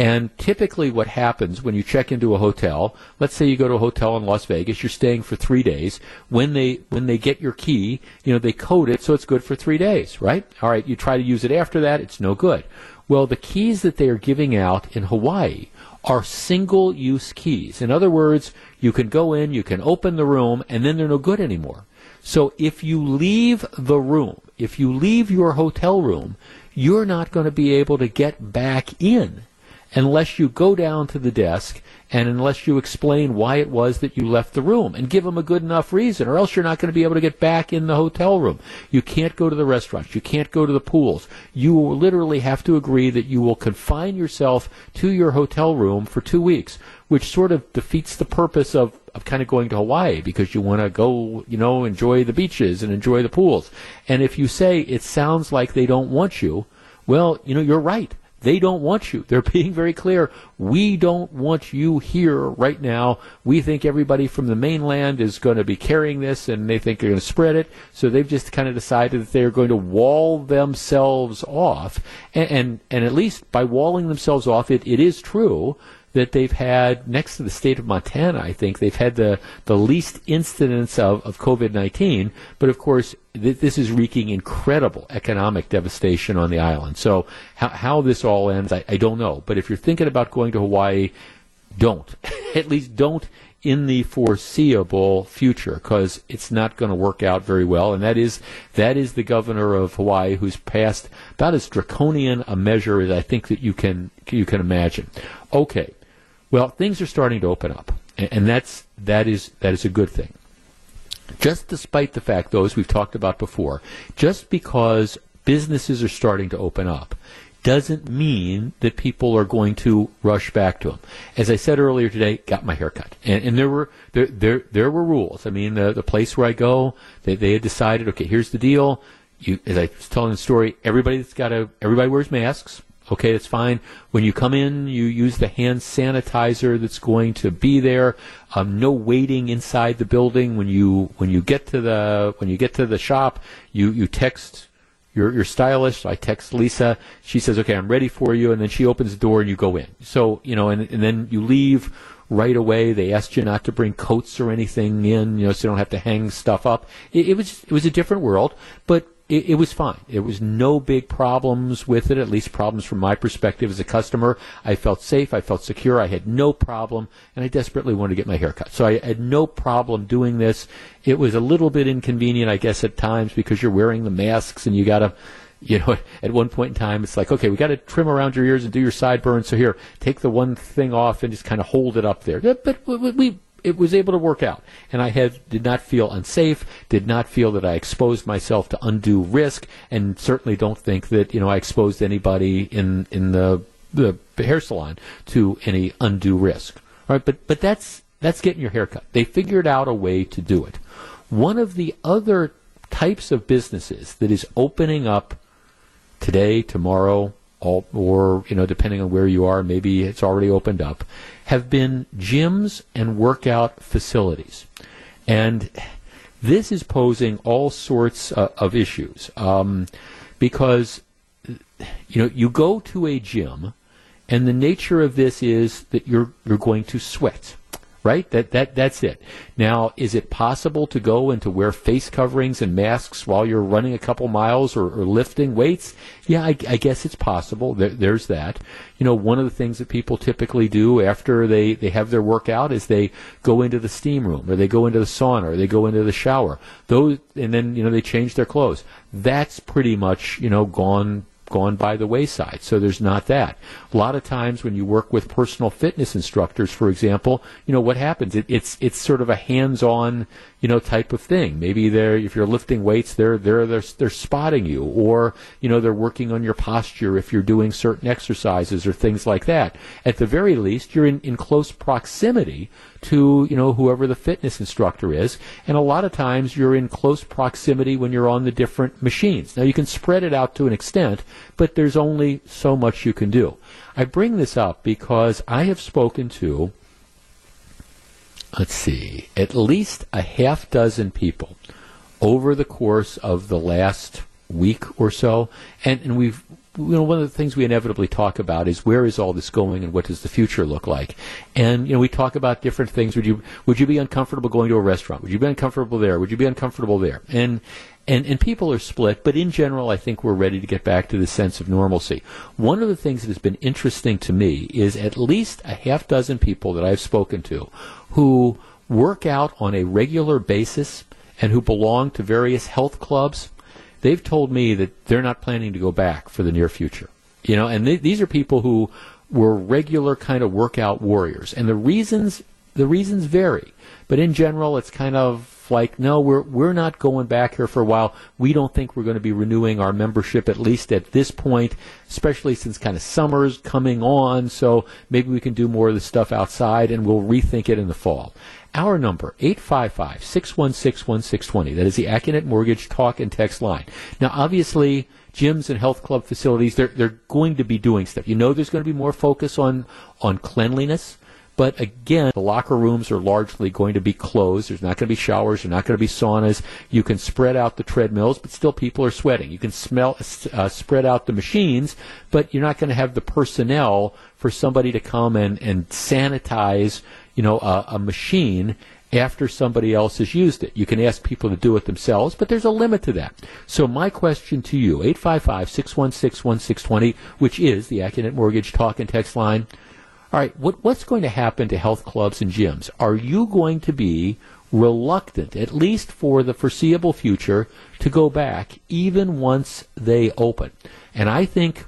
And typically, what happens when you check into a hotel, let's say you go to a hotel in Las Vegas, you're staying for three days. When they when they get your key, you know they code it so it's good for three days, right? All right, you try to use it after that, it's no good. Well, the keys that they are giving out in Hawaii are single use keys. In other words, you can go in, you can open the room, and then they're no good anymore. So if you leave the room, if you leave your hotel room, you're not going to be able to get back in unless you go down to the desk and unless you explain why it was that you left the room and give them a good enough reason, or else you're not going to be able to get back in the hotel room. You can't go to the restaurants. You can't go to the pools. You will literally have to agree that you will confine yourself to your hotel room for two weeks, which sort of defeats the purpose of, of kind of going to Hawaii because you want to go, you know, enjoy the beaches and enjoy the pools. And if you say it sounds like they don't want you, well, you know, you're right they don't want you. They're being very clear. We don't want you here right now. We think everybody from the mainland is going to be carrying this and they think they're going to spread it. So they've just kind of decided that they're going to wall themselves off. And, and, and at least by walling themselves off, it, it is true that they've had, next to the state of Montana, I think, they've had the, the least incidence of, of COVID 19. But of course, th- this is wreaking incredible economic devastation on the island. So, how, how this all ends, I, I don't know. But if you're thinking about going to Hawaii, don't. At least don't in the foreseeable future because it's not going to work out very well. And that is that is the governor of Hawaii who's passed about as draconian a measure as I think that you can you can imagine. Okay, well, things are starting to open up, and, that's that is that is a good thing. Just despite the fact, those we've talked about before, just because businesses are starting to open up doesn't mean that people are going to rush back to them. As I said earlier today, got my haircut, and, and there were there, there there were rules. I mean, the the place where I go, they they had decided, okay, here's the deal. You, as I was telling the story, everybody that's got to everybody wears masks. Okay, that's fine. When you come in, you use the hand sanitizer that's going to be there. Um, no waiting inside the building. When you when you get to the when you get to the shop, you you text your your stylist. I text Lisa. She says, "Okay, I'm ready for you," and then she opens the door and you go in. So you know, and and then you leave right away. They asked you not to bring coats or anything in, you know, so you don't have to hang stuff up. It, it was it was a different world, but it, it, was fine. It was no big problems with it, at least problems from my perspective as a customer. I felt safe. I felt secure. I had no problem, and I desperately wanted to get my hair cut. So I had no problem doing this. It was a little bit inconvenient, I guess, at times because you're wearing the masks and you got to you know, at one point in time, it's like, okay, we got to trim around your ears and do your sideburns. So here, take the one thing off and just kind of hold it up there. But we it was able to work out, and I had did not feel unsafe, did not feel that I exposed myself to undue risk, and certainly don't think that you know I exposed anybody in in the the hair salon to any undue risk. All right, but but that's that's getting your hair cut. They figured out a way to do it. One of the other types of businesses that is opening up today, tomorrow, all, or you know, depending on where you are, maybe it's already opened up, have been gyms and workout facilities, and this is posing all sorts uh, of issues um, because you know you go to a gym, and the nature of this is that you're you're going to sweat right? That that that's it. Now, is it possible to go and to wear face coverings and masks while you're running a couple miles or, or lifting weights? Yeah, I, I, guess it's possible. There, there's that. You know, one of the things that people typically do after they they have their workout is they go into the steam room or they go into the sauna or they go into the shower. Those and then you know they change their clothes. That's pretty much you know gone gone by the wayside. So there's not that. A lot of times when you work with personal fitness instructors, for example, you know what happens? It, it's it's sort of a hands-on, you know, type of thing. Maybe they're if you're lifting weights, they're they're they're they're spotting you, or you know they're working on your posture if you're doing certain exercises or things like that. At the very least, you're in, in close proximity to you know whoever the fitness instructor is and a lot of times you're in close proximity when you're on the different machines now you can spread it out to an extent but there's only so much you can do i bring this up because i have spoken to let's see at least a half dozen people over the course of the last week or so and, and we've you know, one of the things we inevitably talk about is where is all this going and what does the future look like? And you know, we talk about different things. Would you would you be uncomfortable going to a restaurant? Would you be uncomfortable there? Would you be uncomfortable there? And and and people are split, but in general, I think we're ready to get back to the sense of normalcy. One of the things that has been interesting to me is at least a half dozen people that I've spoken to who work out on a regular basis and who belong to various health clubs they've told me that they're not planning to go back for the near future. You know, and these are people who were regular kind of workout warriors, and the reasons the reasons vary. But in general, it's kind of like, no, we're we're not going back here for a while. We don't think we're going to be renewing our membership at least at this point, especially since kind of summer's coming on. So maybe we can do more of the stuff outside, and we'll rethink it in the fall. Our number, 855-616-1620. That is the Accunet Mortgage talk and text line. Now, obviously, gyms and health club facilities, they're, they're going to be doing stuff. You know there's going to be more focus on, on cleanliness. But again, the locker rooms are largely going to be closed. There's not going to be showers. There's not going to be saunas. You can spread out the treadmills, but still people are sweating. You can smell, uh, spread out the machines, but you're not going to have the personnel for somebody to come and, and sanitize you know, a, a machine after somebody else has used it. You can ask people to do it themselves, but there's a limit to that. So my question to you, 855-616-1620, which is the Accunet Mortgage talk and text line. All right, what, what's going to happen to health clubs and gyms? Are you going to be reluctant, at least for the foreseeable future, to go back even once they open? And I think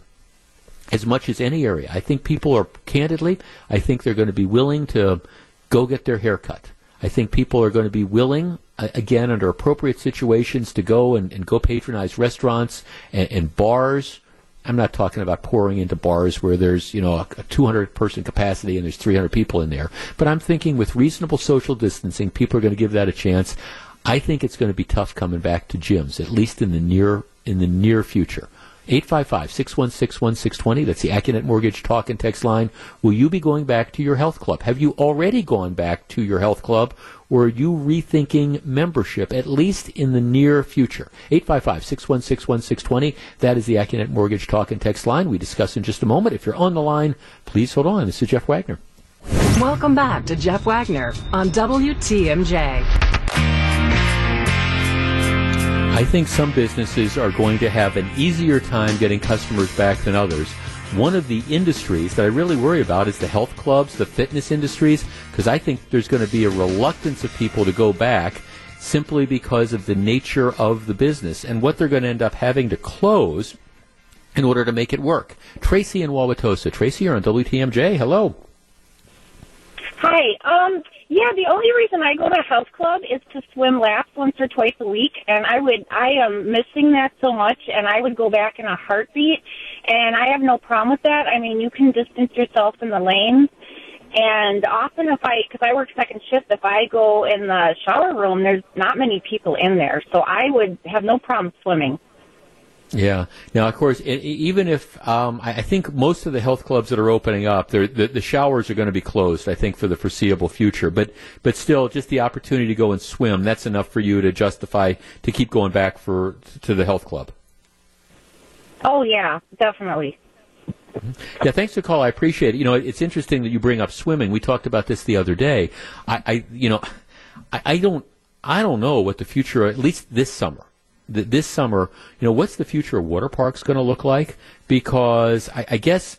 as much as any area, I think people are candidly, I think they're going to be willing to go get their hair cut. I think people are going to be willing, again, under appropriate situations, to go and, and go patronize restaurants and, and, bars. I'm not talking about pouring into bars where there's, you know, a, a 200 person capacity and there's 300 people in there. But I'm thinking with reasonable social distancing, people are going to give that a chance. I think it's going to be tough coming back to gyms, at least in the near in the near future. 855-616-1620. That's the Accunet Mortgage talk and text line. Will you be going back to your health club? Have you already gone back to your health club? Or are you rethinking membership, at least in the near future? 855-616-1620. That is the Accunet Mortgage talk and text line. We discuss in just a moment. If you're on the line, please hold on. This is Jeff Wagner. Welcome back to Jeff Wagner on WTMJ. I think some businesses are going to have an easier time getting customers back than others. One of the industries that I really worry about is the health clubs, the fitness industries, because I think there's going to be a reluctance of people to go back simply because of the nature of the business and what they're going to end up having to close in order to make it work. Tracy in Wauwatosa. Tracy, you're on WTMJ. Hello. Hi. Um, yeah, the only reason I go to health club is to swim laps once or twice a week, and I would I am missing that so much, and I would go back in a heartbeat, and I have no problem with that. I mean, you can distance yourself in the lanes, And often, if I, because I work second shift, if I go in the shower room, there's not many people in there, so I would have no problem swimming. Yeah. Now, of course, it, even if um, I, I think most of the health clubs that are opening up, the, the showers are going to be closed. I think for the foreseeable future. But but still, just the opportunity to go and swim that's enough for you to justify to keep going back for to the health club. Oh yeah, definitely. Yeah, thanks for the call. I appreciate it. You know, it's interesting that you bring up swimming. We talked about this the other day. I, I you know, I, I don't, I don't know what the future, at least this summer, th- this summer, you know, what's the future of water parks going to look like? Because I, I guess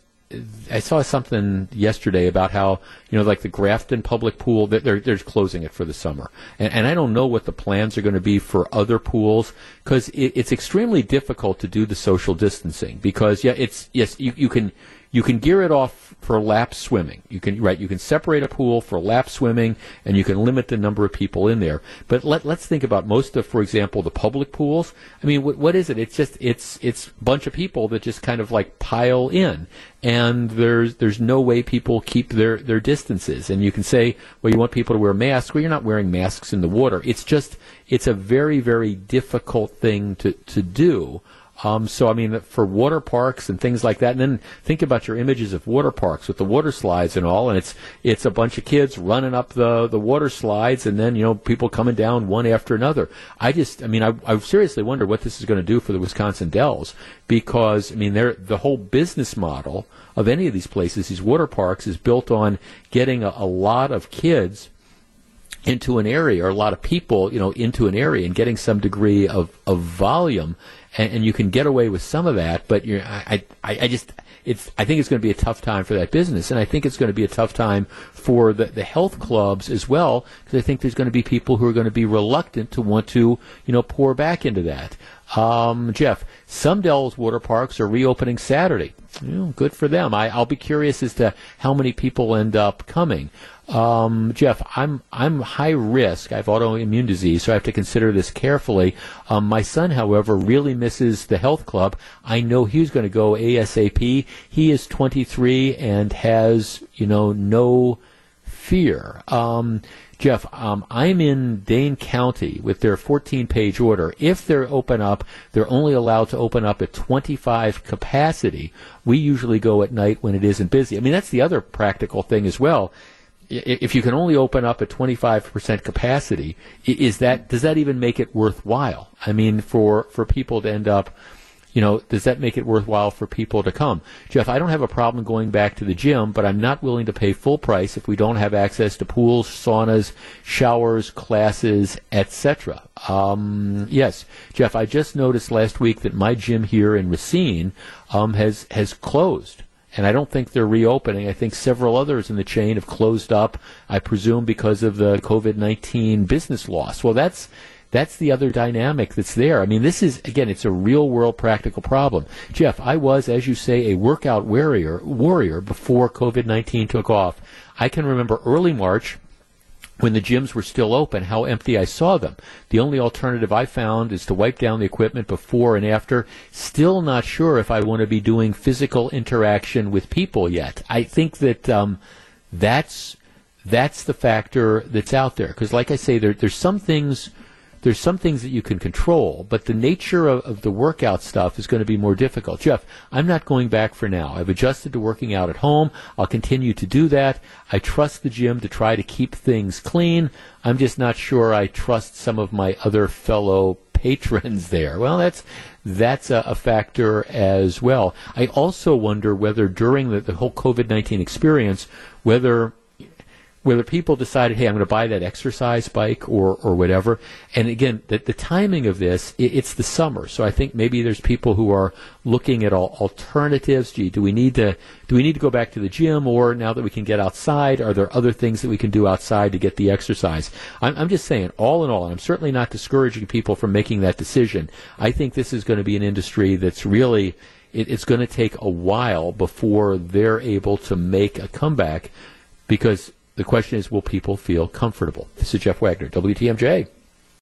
I saw something yesterday about how you know, like the Grafton Public Pool, they're they're closing it for the summer, and, and I don't know what the plans are going to be for other pools because it, it's extremely difficult to do the social distancing because yeah, it's yes you, you can you can gear it off for lap swimming. You can right. You can separate a pool for lap swimming, and you can limit the number of people in there. But let let's think about most of, for example, the public pools. I mean, what, what is it? It's just it's it's a bunch of people that just kind of like pile in, and there's there's no way people keep their their distances. And you can say, well, you want people to wear masks. Well, you're not wearing masks in the water. It's just it's a very very difficult thing to to do. Um, so, I mean, for water parks and things like that, and then think about your images of water parks with the water slides and all, and it's it's a bunch of kids running up the the water slides, and then you know people coming down one after another. I just, I mean, I, I seriously wonder what this is going to do for the Wisconsin Dells because, I mean, they're the whole business model of any of these places, these water parks, is built on getting a, a lot of kids into an area or a lot of people, you know, into an area and getting some degree of, of volume and, and you can get away with some of that, but you're, I, I, I just, it's, I think it's going to be a tough time for that business, and I think it's going to be a tough time for the, the health clubs as well, because I think there's going to be people who are going to be reluctant to want to, you know, pour back into that. Um, Jeff, some Dells water parks are reopening Saturday. You know, good for them. I, I'll be curious as to how many people end up coming. Um, Jeff, I'm I'm high risk. I have autoimmune disease, so I have to consider this carefully. Um, my son, however, really misses the health club. I know he's going to go ASAP. He is 23 and has you know no fear. Um, Jeff, um, I'm in Dane County with their 14 page order. If they're open up, they're only allowed to open up at 25 capacity. We usually go at night when it isn't busy. I mean, that's the other practical thing as well if you can only open up at 25% capacity, is that does that even make it worthwhile? I mean, for for people to end up, you know, does that make it worthwhile for people to come? Jeff, I don't have a problem going back to the gym, but I'm not willing to pay full price if we don't have access to pools, saunas, showers, classes, etc. Um, yes, Jeff, I just noticed last week that my gym here in Racine um, has has closed and I don't think they're reopening. I think several others in the chain have closed up. I presume because of the COVID nineteen business loss. Well, that's that's the other dynamic that's there. I mean, this is again, it's a real world practical problem. Jeff, I was, as you say, a workout warrior warrior before COVID nineteen took off. I can remember early March when the gyms were still open, how empty I saw them. The only alternative I found is to wipe down the equipment before and after. Still not sure if I want to be doing physical interaction with people yet. I think that um, that's that's the factor that's out there. Because, like I say, there, there's some things there's some things that you can control, but the nature of, of, the workout stuff is going to be more difficult. Jeff, I'm not going back for now. I've adjusted to working out at home. I'll continue to do that. I trust the gym to try to keep things clean. I'm just not sure I trust some of my other fellow patrons there. Well, that's that's a, a factor as well. I also wonder whether during the, the whole COVID 19 experience, whether whether people decided, hey, I'm going to buy that exercise bike or, or whatever. And again, the, the timing of this, it, it's the summer. So I think maybe there's people who are looking at all alternatives. Gee, do we need to, do we need to go back to the gym or now that we can get outside, are there other things that we can do outside to get the exercise? I'm, I'm just saying, all in all, and I'm certainly not discouraging people from making that decision. I think this is going to be an industry that's really, it, it's going to take a while before they're able to make a comeback because the question is, will people feel comfortable? This is Jeff Wagner, WTMJ.